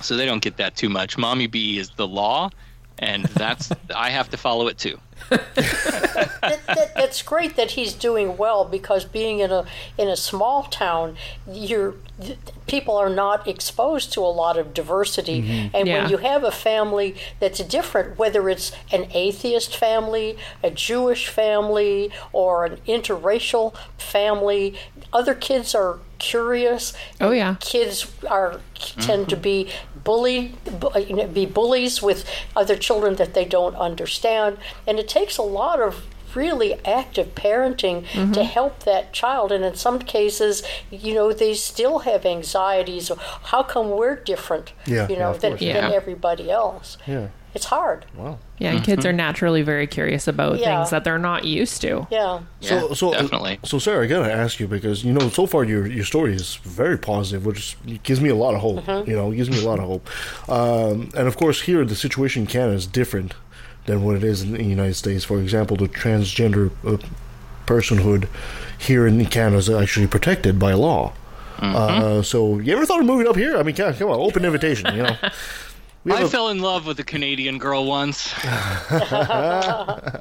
so they don't get that too much. Mommy B is the law, and that's I have to follow it too. that, that, that's great that he's doing well because being in a in a small town, you're people are not exposed to a lot of diversity, mm-hmm. and Yeah. when you have a family that's different, whether it's an atheist family, a Jewish family, or an interracial family, other kids are curious. Oh, yeah. kids are tend to be bullied, bu- you know, be bullies with other children that they don't understand, and it takes a lot of really active parenting mm-hmm. to help that child. And in some cases, you know, they still have anxieties. Of how come we're different? Yeah, you know, of than, course. than everybody else. Yeah. It's hard. Wow. Yeah, and kids are naturally very curious about Yeah. things that they're not used to. Yeah. So, Yeah, so definitely. So, Sarah, I gotta ask you because you know so far your your story is very positive, which gives me a lot of hope. You know, it gives me a lot of hope. Um, and of course, here the situation in Canada is different than what it is in the United States. For example, the transgender uh, personhood here in Canada is actually protected by law. Uh, so, you ever thought of moving up here? I mean, come come on, open invitation. You know, we I have fell in love with a Canadian girl once.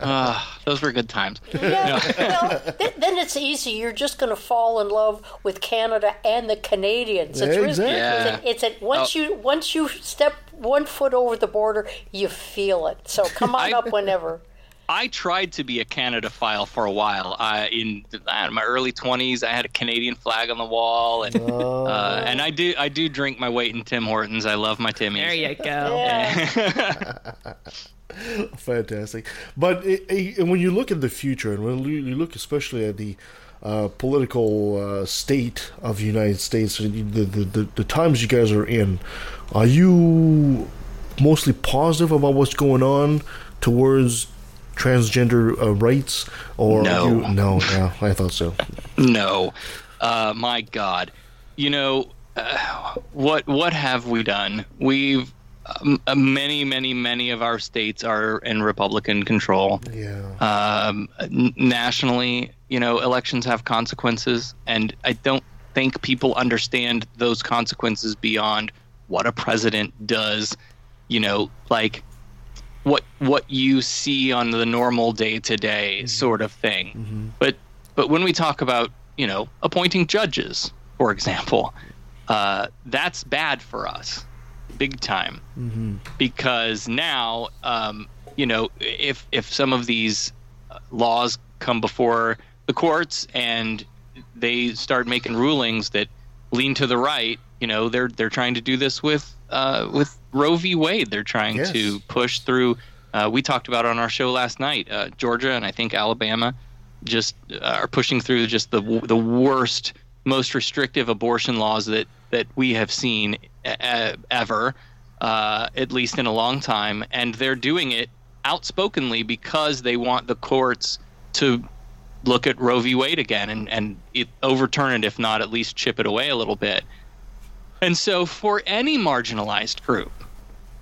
Ah, those were good times. Yeah, well, th- then it's easy. You're just going to fall in love with Canada and the Canadians. It's really, Exactly. Yeah. it's, a, it's a, once Oh. you once you step one foot over the border, you feel it. So come on I- up whenever. I tried to be a Canadaphile for a while. I, in uh, my early 20s, I had a Canadian flag on the wall, and uh, and I do I do drink my weight in Tim Hortons. I love my Timmies. There you go. Fantastic. But it, it, when you look at the future, and when you you look especially at the uh, political uh, state of the United States, the, the, the, the times you guys are in, are you mostly positive about what's going on towards transgender uh, rights? Or No. you, no, yeah, I thought so. No, uh, my God, you know uh, what? What have we done? We've um, uh, many, many, many of our states are in Republican control. Yeah. Um, n- nationally, you know, elections have consequences, and I don't think people understand those consequences beyond what a president does. You know, like what what you see on the normal day to day sort of thing. But but when we talk about you know appointing judges, for example, uh, that's bad for us, big time. Because now um, you know if if some of these uh, laws come before the courts and they start making rulings that lean to the right you know they're they're trying to do this with uh, with Roe v Wade they're trying Yes. to push through uh, we talked about on our show last night uh, Georgia and I think Alabama just uh, are pushing through just the the worst most restrictive abortion laws that that we have seen uh, ever uh, at least in a long time, and they're doing it outspokenly because they want the courts to look at Roe v. Wade again and and it, overturn it, if not at least chip it away a little bit. And so, for any marginalized group,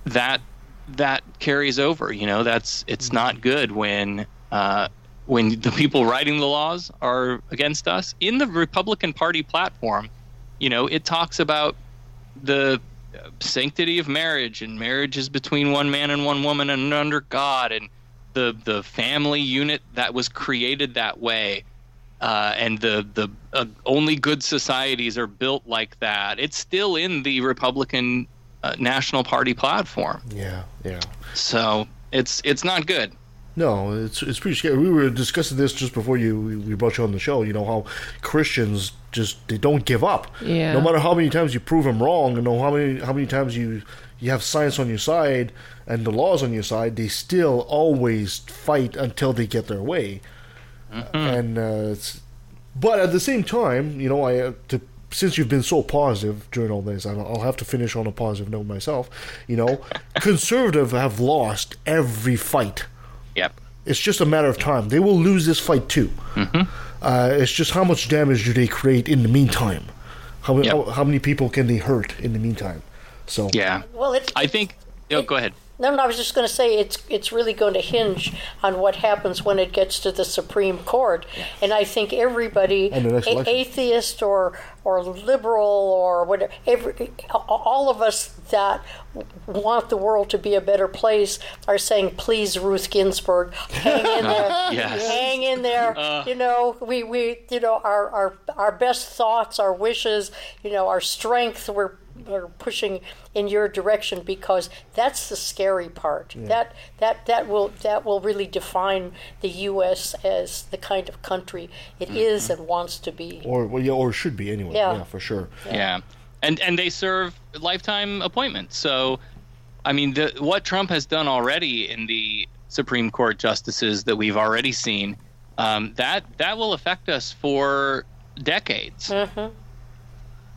that that carries over. You know, that's it's not good when uh, when the people writing the laws are against us. In the Republican Party platform, you know, it talks about the sanctity of marriage and marriage is between one man and one woman and under God and the the family unit that was created that way uh, and the the uh, only good societies are built like that. It's still in the Republican uh, National Party platform, Yeah, yeah. so it's it's not good. No, it's it's pretty scary. We were discussing this just before you we- we brought you on the show. You know how Christians just they don't give up. Yeah. No matter how many times you prove them wrong, and know how many how many times you you have science on your side and the laws on your side, they still always fight until they get their way. And uh, it's, but at the same time, you know, I uh, to since you've been so positive during all this, I'll I'll have to finish on a positive note myself. You know, conservative have lost every fight. Yep. It's just a matter of time. They will lose this fight too. Uh, it's just how much damage do they create in the meantime? How, Yep. how, how many people can they hurt in the meantime? So Yeah, Well, it's I think. Oh, go ahead. No, no, I was just going to say it's it's really going to hinge on what happens when it gets to the Supreme Court, and I think everybody, And the next a- atheist or or liberal or whatever, every, all of us that want the world to be a better place are saying, please, Ruth Ginsburg, hang in there, Yes. hang in there. Uh. you know, we, we you know our, our our best thoughts, our wishes, you know, our strength. We're we're pushing in your direction because that's the scary part. That that that will that will really define the U.S. as the kind of country it is and wants to be. or well, yeah, or should be anyway. Yeah. Yeah, for sure. Yeah, and and they serve lifetime appointments. So, I mean, the, what Trump has done already in the Supreme Court justices that we've already seen, um, that that will affect us for decades.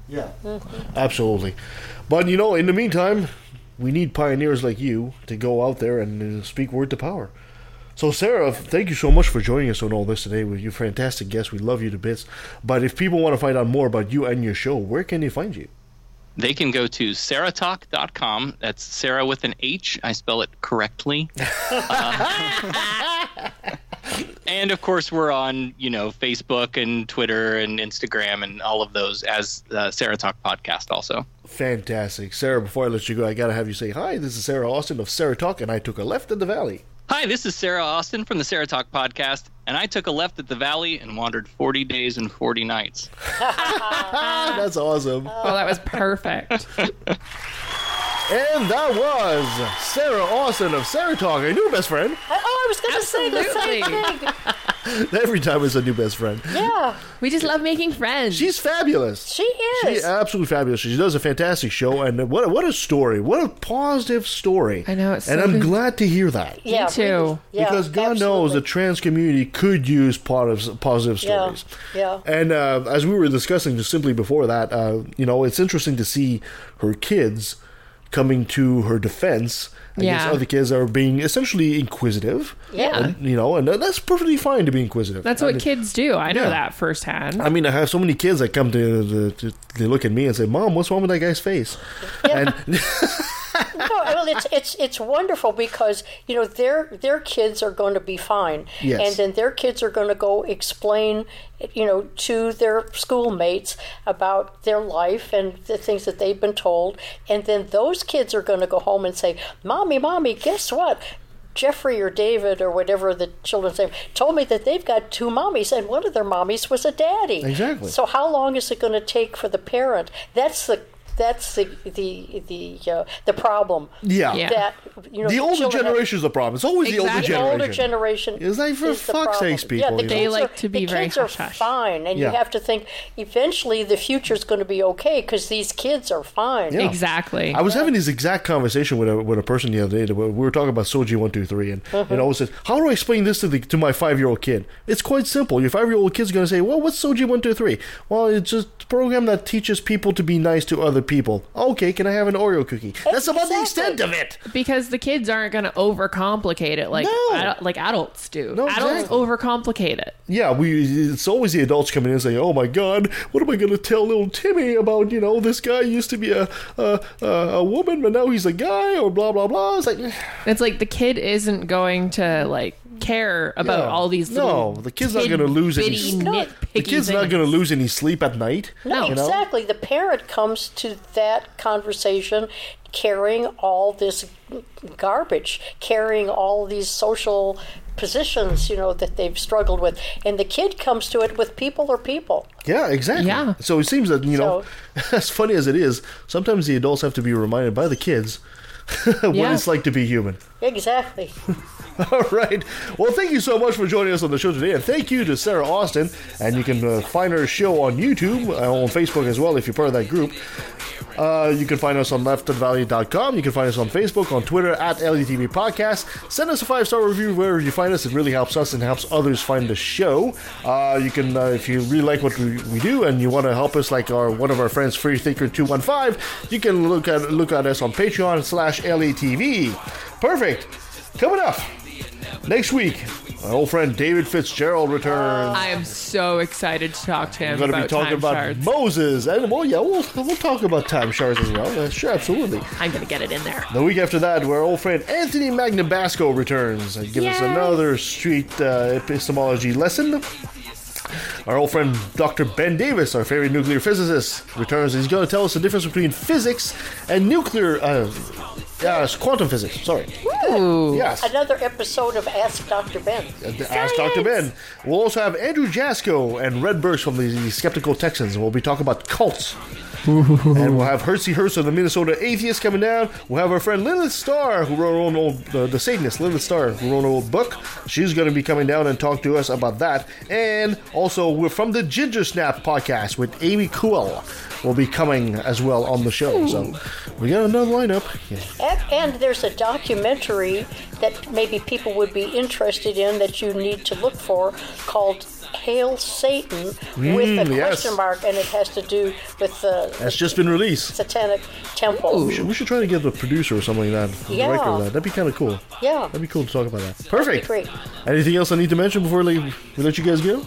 Yeah, absolutely. But you know, in the meantime, we need pioneers like you to go out there and uh, speak word to power. So, Sarah, thank you so much for joining us on all this today. With you, fantastic guest. We love you to bits. But if people want to find out more about you and your show, where can they find you? They can go to sarahtalk.com. That's Sarah with an H. I spell it correctly. Uh, and of course, we're on you know Facebook and Twitter and Instagram and all of those as uh, Sarah Talk Podcast also. Fantastic, Sarah. Before I let you go, I gotta have you say hi. This is Sarah Austin of Sarah Talk, and I took a left in the valley. Hi, this is Sarah Austin from the Sarah Talk Podcast, and I took a left at the valley and wandered 40 days and 40 nights. That's awesome. Oh, that was perfect. And that was Sarah Austin of Sarah Talk, a new best friend. I, oh, I was going to say the same Absolutely. thing. Every time it's a new best friend. Yeah, We just love making friends. She's fabulous. she is. She's absolutely fabulous. She does a fantastic show, and what what a story! What a positive story! I know, it's and so I'm good. glad to hear that. yeah, too. really. Yeah, because God knows the trans community could use positive positive Yeah, stories. yeah. And uh, as we were discussing just simply before that, uh, you know, it's interesting to see her kids coming to her defense against Yeah. other kids that are being essentially inquisitive. Yeah. And, you know, and that's perfectly fine to be inquisitive. That's I what mean- kids do. I know Yeah. that firsthand. I mean, I have so many kids that come to, the to they look at me and say, "Mom, what's wrong with that guy's face?" And no, well, it's it's it's wonderful because you know their their kids are going to be fine, Yes. and then their kids are going to go explain, you know, to their schoolmates about their life and the things that they've been told, and then those kids are going to go home and say, "Mommy, mommy, guess what?" Jeffrey or David or whatever the children's name told me that they've got two mommies and one of their mommies was a daddy. Exactly. So how long is it going to take for the parent? That's the that's the the the uh, the problem. Yeah. Yeah. That you know the older children have- generation is the problem. It's always the older Exactly. the generation. older generation It's like, for is the fuck's problem. sakes, yeah, the you They kids like are, to be the very kids are hush-hush. fine, and Yeah. you have to think eventually the future is going to be okay because these kids are fine. Yeah. Exactly. I was having this exact conversation with a with a person the other day. We were talking about SOGI one two three, and Mm-hmm. you know, I said, "How do I explain this to the to my five year old kid?" It's quite simple. Your five year old kid's going to say, "Well, what's SOGI one two three? Well, it's just a program that teaches people to be nice to other people. Okay, can I have an Oreo cookie? That's about the extent of it. because the kids aren't going to overcomplicate it like No. adu- like adults do. No, adults exactly. overcomplicate it. Yeah, we. It's always the adults coming in and saying, "Oh my God, what am I going to tell little Timmy about? You know, this guy used to be a a, a a woman, but now he's a guy, or blah blah blah." It's like, It's like the kid isn't going to like care about Yeah. all these. No, little the kid's not gonna lose any bitty sleep. nitpicky the kid's not going to lose any sleep at night. No, you know? exactly. The parent comes to that conversation carrying all this garbage, carrying all these social positions, you know, that they've struggled with, and the kid comes to it with people or people. Yeah, exactly. Yeah. So it seems that you know, as funny as it is, sometimes the adults have to be reminded by the kids what Yeah. it's like to be human. Exactly. All right. Well, thank you so much for joining us on the show today, and thank you to Sarah Austin. And you can uh, find her show on YouTube, uh, on Facebook as well, if you're part of that group. Uh, you can find us on leftandvalley.com. You can find us on Facebook, on Twitter, at LETV Podcast. Send us a five star review wherever you find us. It really helps us and helps others find the show. Uh, you can, uh, if you really like what we, we do and you want to help us, like our one of our friends, Freethinker215, you can look at look at us on Patreon slash LETV. Perfect. Coming up next week, our old friend David Fitzgerald returns. I am so excited to talk to him We're going to about be talking about shards. Moses, and well, yeah, we'll, we'll talk about time shards as well. Uh, sure, absolutely. I'm gonna get it in there. The week after that, our old friend Anthony Magnabosco returns and gives us another street uh, epistemology lesson. Our old friend Dr. Ben Davis, our favorite nuclear physicist, returns. He's going to tell us the difference between physics and nuclear, uh, yeah, it's quantum physics. Sorry. Ooh. Yes. Another episode of Ask Dr. Ben. Ask Dr. Ben. We'll also have Andrew Jasko and Red Burst from the, the Skeptical Texans, and we'll be talking about cults. and we'll have Hersey Hurst of the Minnesota Atheist coming down. We'll have our friend Lilith Starr, who wrote her own old, uh, the Satanist, Lilith Starr, who wrote an old book. She's going to be coming down and talk to us about that. And also, we're from the Ginger Snap podcast with Amy Cool will be coming as well on the show. So we got another lineup. And, and there's a documentary that maybe people would be interested in that you need to look for called Hail Satan with Mm, a yes. question mark, and it has to do with the That's just been released. satanic temple. We should, we should try to get the producer or something like that, Yeah. that. That'd be kind of cool. Yeah. That'd be cool to talk about that. Perfect. Great. Anything else I need to mention before we we let you guys go?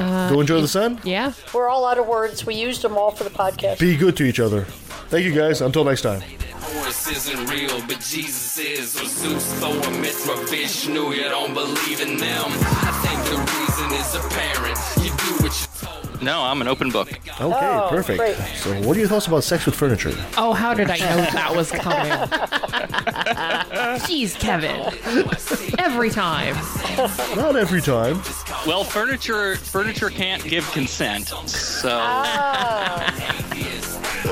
Uh, Go enjoy the sun. Yeah. We're all out of words. We used them all for the podcast. Be good to each other. Thank you guys. Until next time. Horus isn't real, but Jesus is. Or Zeus, Thor, Mithra, Vishnu, you don't believe in them. I think the reason is apparent. No, I'm an open book. Okay, Oh, perfect. great. So, what are your thoughts about sex with furniture? Oh, how did I know that was coming? Jeez, Kevin. Every time. Not every time. Well, furniture furniture can't give consent, so Ah,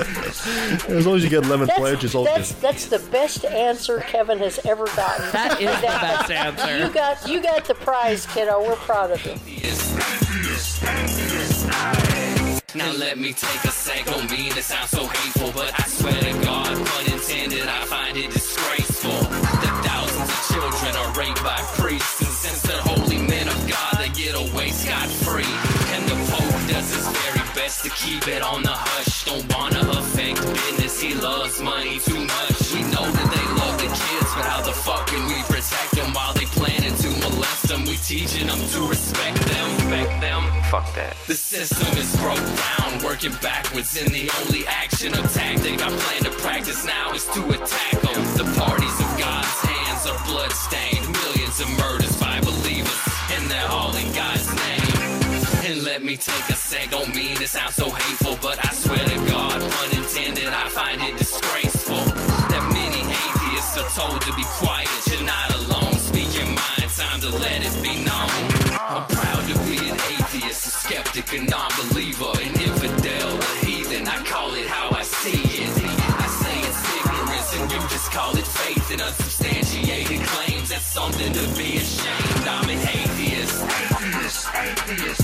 As long as you get lemon That's, pledge, it's all that's, good. that's the best answer Kevin has ever gotten. That is the best answer. You got you got the prize, kiddo. We're proud of you. Now let me take a sec, don't mean to sound so hateful, but I swear to God, pun intended, I find it disgraceful that thousands of children are raped by priests, and since they're holy men of God, they get away scot free. And the Pope does his very best to keep it on the hush. Don't wanna affect business, he loves money too much. We know that they love the kids, but how the fuck can we protect them while they planning to molest them? We teaching them to respect them, respect them. Fuck that. The system is broke down, working backwards, and the only action or tactic I plan to practice now is to attack them. The parties of God's hands are bloodstained, millions of murders And let me take a sec, don't mean to sound so hateful, but I swear to God, pun intended, I find it disgraceful that many atheists are told to be quiet. You're not alone, speak your mind, time to let it be known. I'm proud to be an atheist, a skeptic, a non-believer, an infidel, a heathen. I call it how I see it. I say it's ignorance, and you just call it faith and unsubstantiated claims. That's something to be ashamed. I'm an atheist. Atheist, atheist,